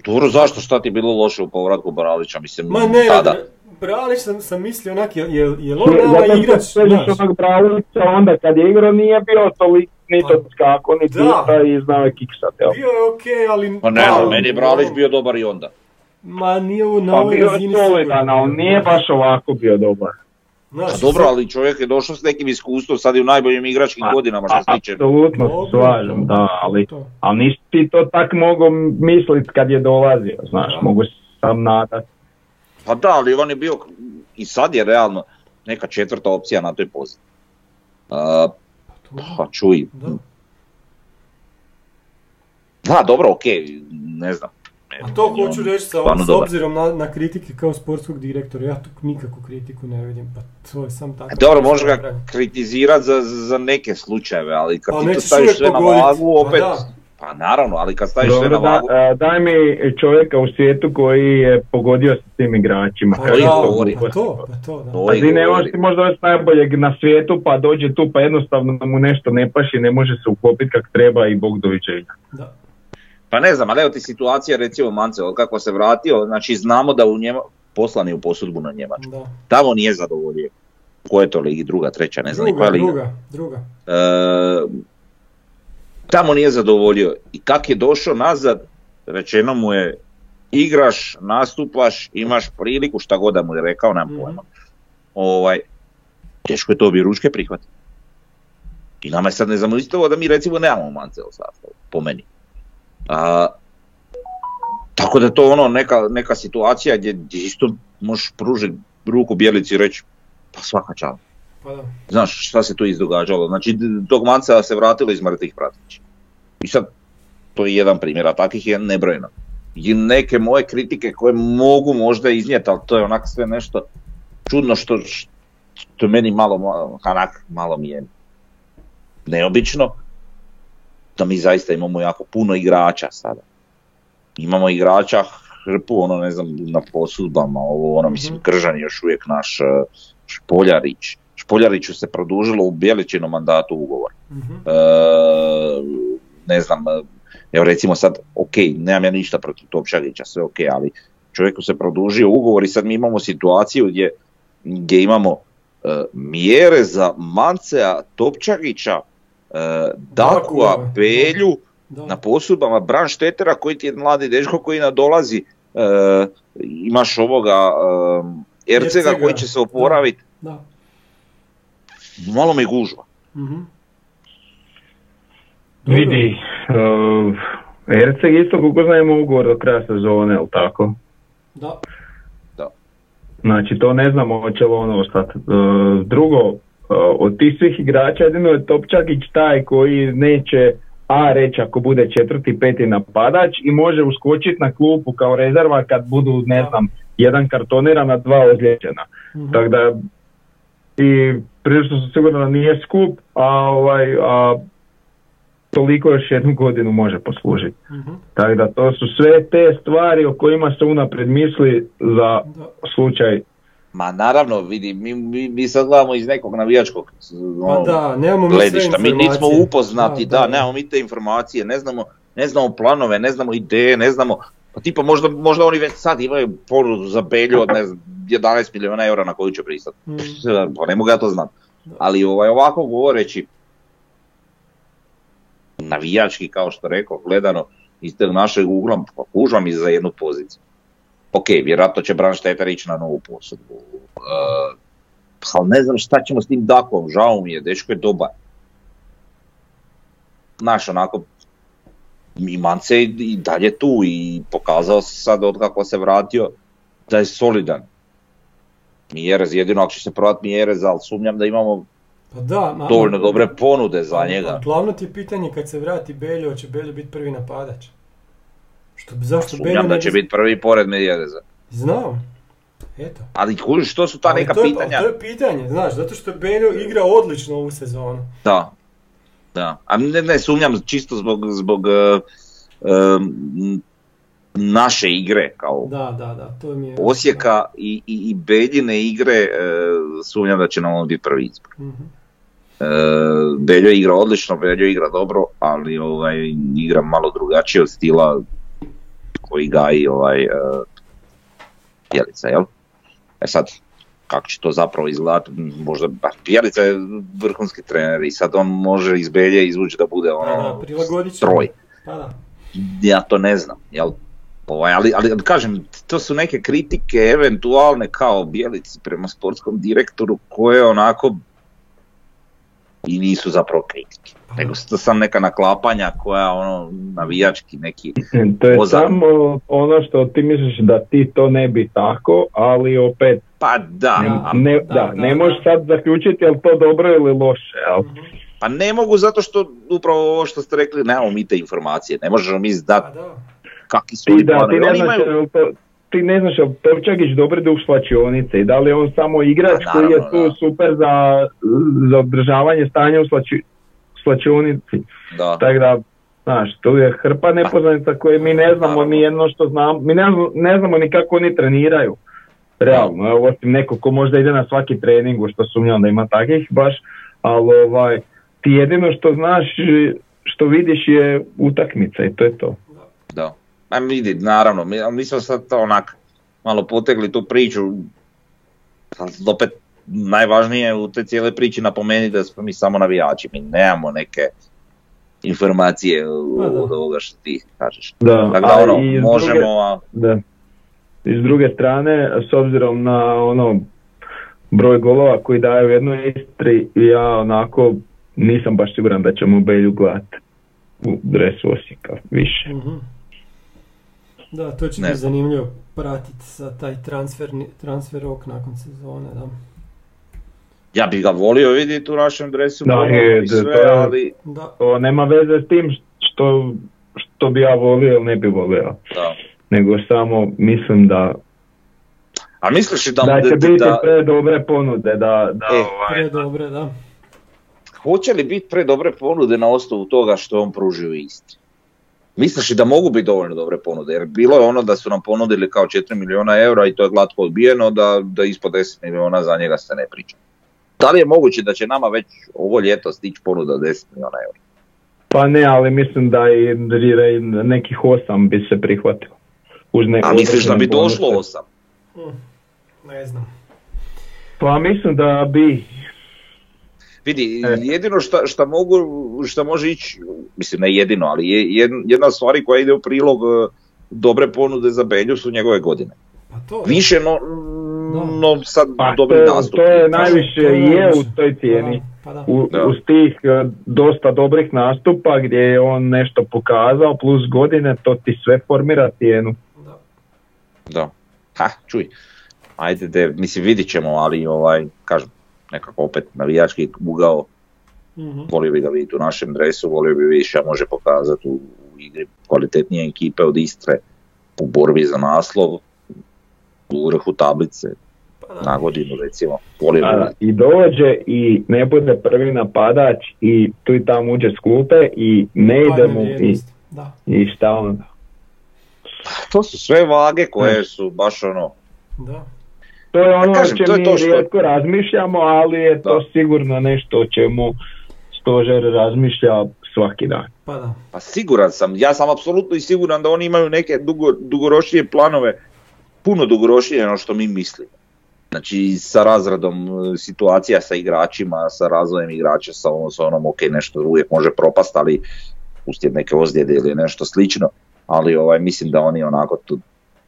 Dobro, zašto, šta ti je bilo loše u povratku Baralića, mislim, Ma ne, tada. Bra- Bralić sam, sam mislio onak, je, je, je on Zato nama što igrač, središ znaš. onog Bralića, onda kad je igrao nije bio toliko ni Pa, to skako, ni da. puta i znao je kiksat, jel? Bio je okej, ali... Pa ne, pa, ali meni je Bralić bio dobar i onda. Ma nije u na Pa ovoj bio je razini solidan, ali bio. nije baš ovako bio dobar. Znaš, Pa i dobro, ali čovjek je došao s nekim iskustvom, sad je u najboljim igračkim A- godinama što se tiče. Apsolutno se slažem, da, ali, ali nisi ti to tak mogao mislit kad je dolazio, znaš, mogu se sam nadat. Pa da, ali on je bio, i sad je realno neka četvrta opcija na toj poziciji. To- pa čuj, Da. da, dobro, okej, ne znam. A to hoću reći sa, s obzirom na, na kritike kao sportskog direktora, ja tu nikakvu kritiku ne vidim, pa to je sam tako. Dobro, može ga kritizirati za, za neke slučajeve, ali kad Ali ti to staviš sve na vagu, Pa opet, da. Pa naravno, ali kad staviš sve na Dobro, da, vagu, a, daj mi čovjeka u svijetu koji je pogodio sa tim igračima. Pa To pa to, pa to, da. Pa ti ne možeš možda već najboljeg na svijetu pa dođe tu pa jednostavno mu nešto ne paši, ne može se uklopiti kak treba i bog doviđenja. da. Pa ne znam, ali evo ti situacija recimo Mance, od kako se vratio, znači znamo da u njema, poslan je u posudbu na Njemačku. Da. Tamo nije zadovoljio. U kojoj je to ligi? Druga, treća, ne znam Druga, koja je liga. druga, druga. E, tamo nije zadovoljio. I kak je došao nazad, rečeno mu je igraš, nastupaš, imaš priliku, šta god da mu je rekao, nemam Mhm. pojma. Ovaj, teško je to obje ručke prihvatiti. I nama je sad nezamislivo da mi recimo nemamo mance u sastavu, po meni. A, tako da to ono neka, neka situacija gdje, gdje isto možeš pružiti ruku bijelici i reći pa svaka čast. Pa da. Znaš šta se tu izdogađalo. Znači tog manca se vratilo iz mrtvih pratići. I sad to je jedan primjer, a takvih je nebrojeno. I neke moje kritike koje mogu možda iznijeti, ali to je onak sve nešto čudno što, što meni malo, onak, malo mi je neobično, da mi zaista imamo jako puno igrača sada. Imamo igrača hrpu, ono ne znam, na posudbama, ovo ono, mislim, Mhm. Kržan je još uvijek naš eh, Špoljarić. Špoljariću se produžilo u Bjeličinom mandatu ugovor. Mhm. E, ne znam, evo recimo sad, ok, nemam ja ništa protiv Topčagića, sve ok, ali čovjeku se produžio ugovor i sad mi imamo situaciju gdje, gdje imamo e, mjere za Mancea, Topčagića, e, Dakua, Belju, Da. na posudbama Bran Štetera koji ti je mladi dečko koji nadolazi, e, imaš ovoga e, Ercega Ercega, koji će se oporaviti, Da. Malo me gužva. Mhm. Dobro. Vidi, uh, Erceg isto koliko znamo ugovor do kraja sezone, jel tako? Da. Znači to ne znamo hoće li ono ostati. Uh, drugo, uh, od tih svih igrača jedino je Topčagić taj koji neće A reći ako bude četvrti, peti napadač i može uskočiti na klupu kao rezerva kad budu, ne Da. znam, jedan kartoniran, a dva ozlijeđena. Mhm. Tako da i prilično sam siguran da nije skup, a, ovaj, a toliko još jednu godinu može poslužiti. Mhm. Tako da to su sve te stvari o kojima se unaprijed misli za Da. slučaj Ma naravno, vidi, mi, mi, mi sad gledamo iz nekog navijačkog Pa ono, da, nemamo mi gledišta, mi nismo upoznati, da, nemamo mi te informacije, ne znamo, ne znamo planove, ne znamo ideje, ne znamo, pa tipa možda, možda oni već sad imaju ponudu za Belju od ne znam, 11 milijuna eura na koju će pristati. Mhm. Pa ne mogu ja to znati. Da. Ali ovaj, ovako govoreći, navijački kao što rekao, gledano iz tog našeg ugla, pa kužvam i za jednu poziciju. Ok, vjerojatno će Bran Štetar ići na novu posudbu. Uh, ali ne znam šta ćemo s tim Dakom, žao mi je, dečko je dobar. Znaš, onako, i Mance je i dalje tu i pokazao se sad od kako se vratio da je solidan. Mjerez, jedino ako će se prodati Mjerez, ali sumnjam da imamo Pa da, ma, dovoljno dobre ponude za njega. Glavno ti je pitanje kad se vrati Beljo, će Beljo biti prvi napadač? Što, zašto Beljo Sumnjam ne da će bi- biti prvi pored Mjereza. Znam. Eto. Ali kužiš, što su ta Ali neka to je, pitanja? To je pitanje, znaš, zato što Beljo igra odlično ovu sezonu. Da, da. A ne, ne sumnjam čisto zbog, zbog em, naše igre kao Da, da, da, to mi je... Osijeka i, i, i Beljine igre e, sumnjam da će nam on biti prvi izbor. Mhm. E, Beljo igra odlično, Beljo igra dobro, ali ovaj, igra malo drugačije od stila koji gaji ovaj, e, Bjelica, jel? E sad, kako će to zapravo izgledati, možda, ba, Bjelica je vrhunski trener i sad on može iz Belje izvući da bude Da, da, ono stroj. Pa da. Ja to ne znam, jel? Ovaj, ali, ali kažem, to su neke kritike eventualne kao Bjelici prema sportskom direktoru koje onako i nisu zapravo kritike. Pa Nego su to sam neka naklapanja koja ono navijački neki To je Ozan. samo ono što ti misliš da ti to ne bi tako, ali opet pa da, ne, ne, da, da, da, ne da. možeš sad zaključiti je li to dobro ili loše. Jel? Pa ne mogu zato što upravo ovo što ste rekli nemamo mi te informacije, ne možemo mi Pa znati da. Kakvi su Ti, da, ti ne znaš, imaju- ti ne znaš Topčagić dobri duh slačionice i da li je on samo igrač Pa, koji je tu da. super za, za održavanje stanja u slači, slačionici. Da. Tako da, znaš, tu je hrpa nepoznanica koje mi ne znamo ni jedno što znamo, mi ne, znamo- ne znamo ni kako oni treniraju. Realno, osim neko ko možda ide na svaki trening, u što sumnjam da ima takvih baš, ali ovaj, ti jedino što znaš, što vidiš je utakmica i to je to. Da. A vidi, naravno, mi, ali mi smo sad to onak malo potegli tu priču, ali opet najvažnije je u te cijele priči napomenuti da smo mi samo navijači, mi nemamo neke informacije Pa da. od ovoga što ti kažeš. Da, Tako da a ono, i s možemo, druge- a, Da. I s druge strane, s obzirom na ono broj golova koji daju u jednoj Istri, ja onako nisam baš siguran da ćemo Belju gledati u dresu Osijeka više. Mhm. Da, to će biti zanimljivo pratiti sa taj transferni, transfer rok nakon sezone, da. ja bi ga volio vidjeti u našem dresu, Da, je, sve, to je- ali Da, To nema veze s tim što, što bi ja volio ili ne bi volio, da. nego samo mislim da, A misliš li da, da će da, biti da- pre dobre ponude, da, da E, ovaj, pre dobre, da. hoće li biti pre dobre ponude na osnovu toga što on pružio u Istri? Misliš li da mogu biti dovoljno dobre ponude? Jer bilo je ono da su nam ponudili kao 4 milijuna eura i to je glatko odbijeno, da, da ispod 10 milijuna za njega se ne priča. Da li je moguće da će nama već ovo ljeto stići ponuda od 10 milijuna eura? Pa ne, ali mislim da i, nekih osam bi se prihvatilo. Uz neke A misliš da bi došlo bonuse. 8? Mm, Ne znam. Pa mislim da bi, Vidi, E. jedino šta, šta, mogu, šta može ići, mislim ne jedino, ali je jed- jedna od stvari koja ide u prilog e, dobre ponude za Belju su njegove godine. Pa to, Više no, Da. no sad pa dobri je- nastup. to je najviše To je je u toj cijeni. Pa da. U, Da. uz tih e, dosta dobrih nastupa gdje je on nešto pokazao plus godine, to ti sve formira cijenu. da. Da. Ha, čuj. Ajde, de, mislim vidit ćemo, ali ovaj, kažem, nekako opet navijački ugao, Mhm. volio bi ga vidjeti u našem dresu, volio bi vidjeti šta može pokazati u, u igri kvalitetnije ekipe od Istre, u borbi za naslov, u vrhu tablice, Pa da. na godinu recimo. Volio A. I dođe i ne bude prvi napadač i tu i tamo uđe s klupe i ne ide Padne mu i. Da, i šta onda. To su sve vage koje su baš ono, da. To je ono kažem, o čem to je mi to što- rijetko razmišljamo, ali je to Da. sigurno nešto o čemu stožer razmišlja svaki dan. Pa da. Pa siguran sam, ja sam apsolutno i siguran da oni imaju neke dugo, dugoročnije planove, puno dugoročnije nego što mi mislimo. Znači sa razradom e, situacija sa igračima, sa razvojem igrača, sa onom, sa onom ok, nešto uvijek može propast, ali uslijed neke ozljede ili nešto slično, ali ovaj, mislim da oni onako tu,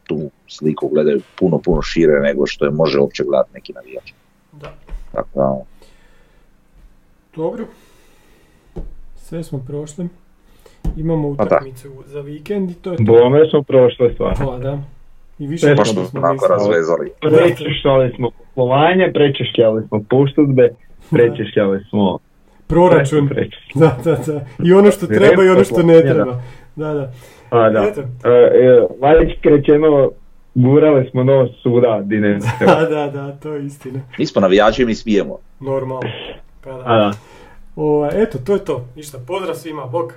tu sliku gledaju puno, puno šire nego što je može uopće gledati neki navijač. Da. Tako da, Dobro. Sve smo prošli. Imamo Pa utakmicu za vikend i to je to. Bome smo prošle stvar. Pa da. I više Sve nego smo smo onako razvezali. Prečešljali smo poslovanje, prečešljali smo postudbe, prečešljali smo Proračun. prečešljali. Da, da, da. I ono što treba i ono što ne treba. Da, da. A, da. Eto. E, e, rečeno, gurali smo nos suda, di ne treba. <laughs> Da, da, da, to je istina. Mi smo navijači i mi smijemo. Normalno. Pa da. A, da. Ovaj, eto, to je to. Ništa, pozdrav svima, bok.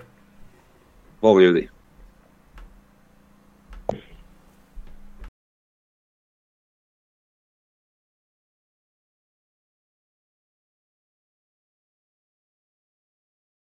Bog ljudi.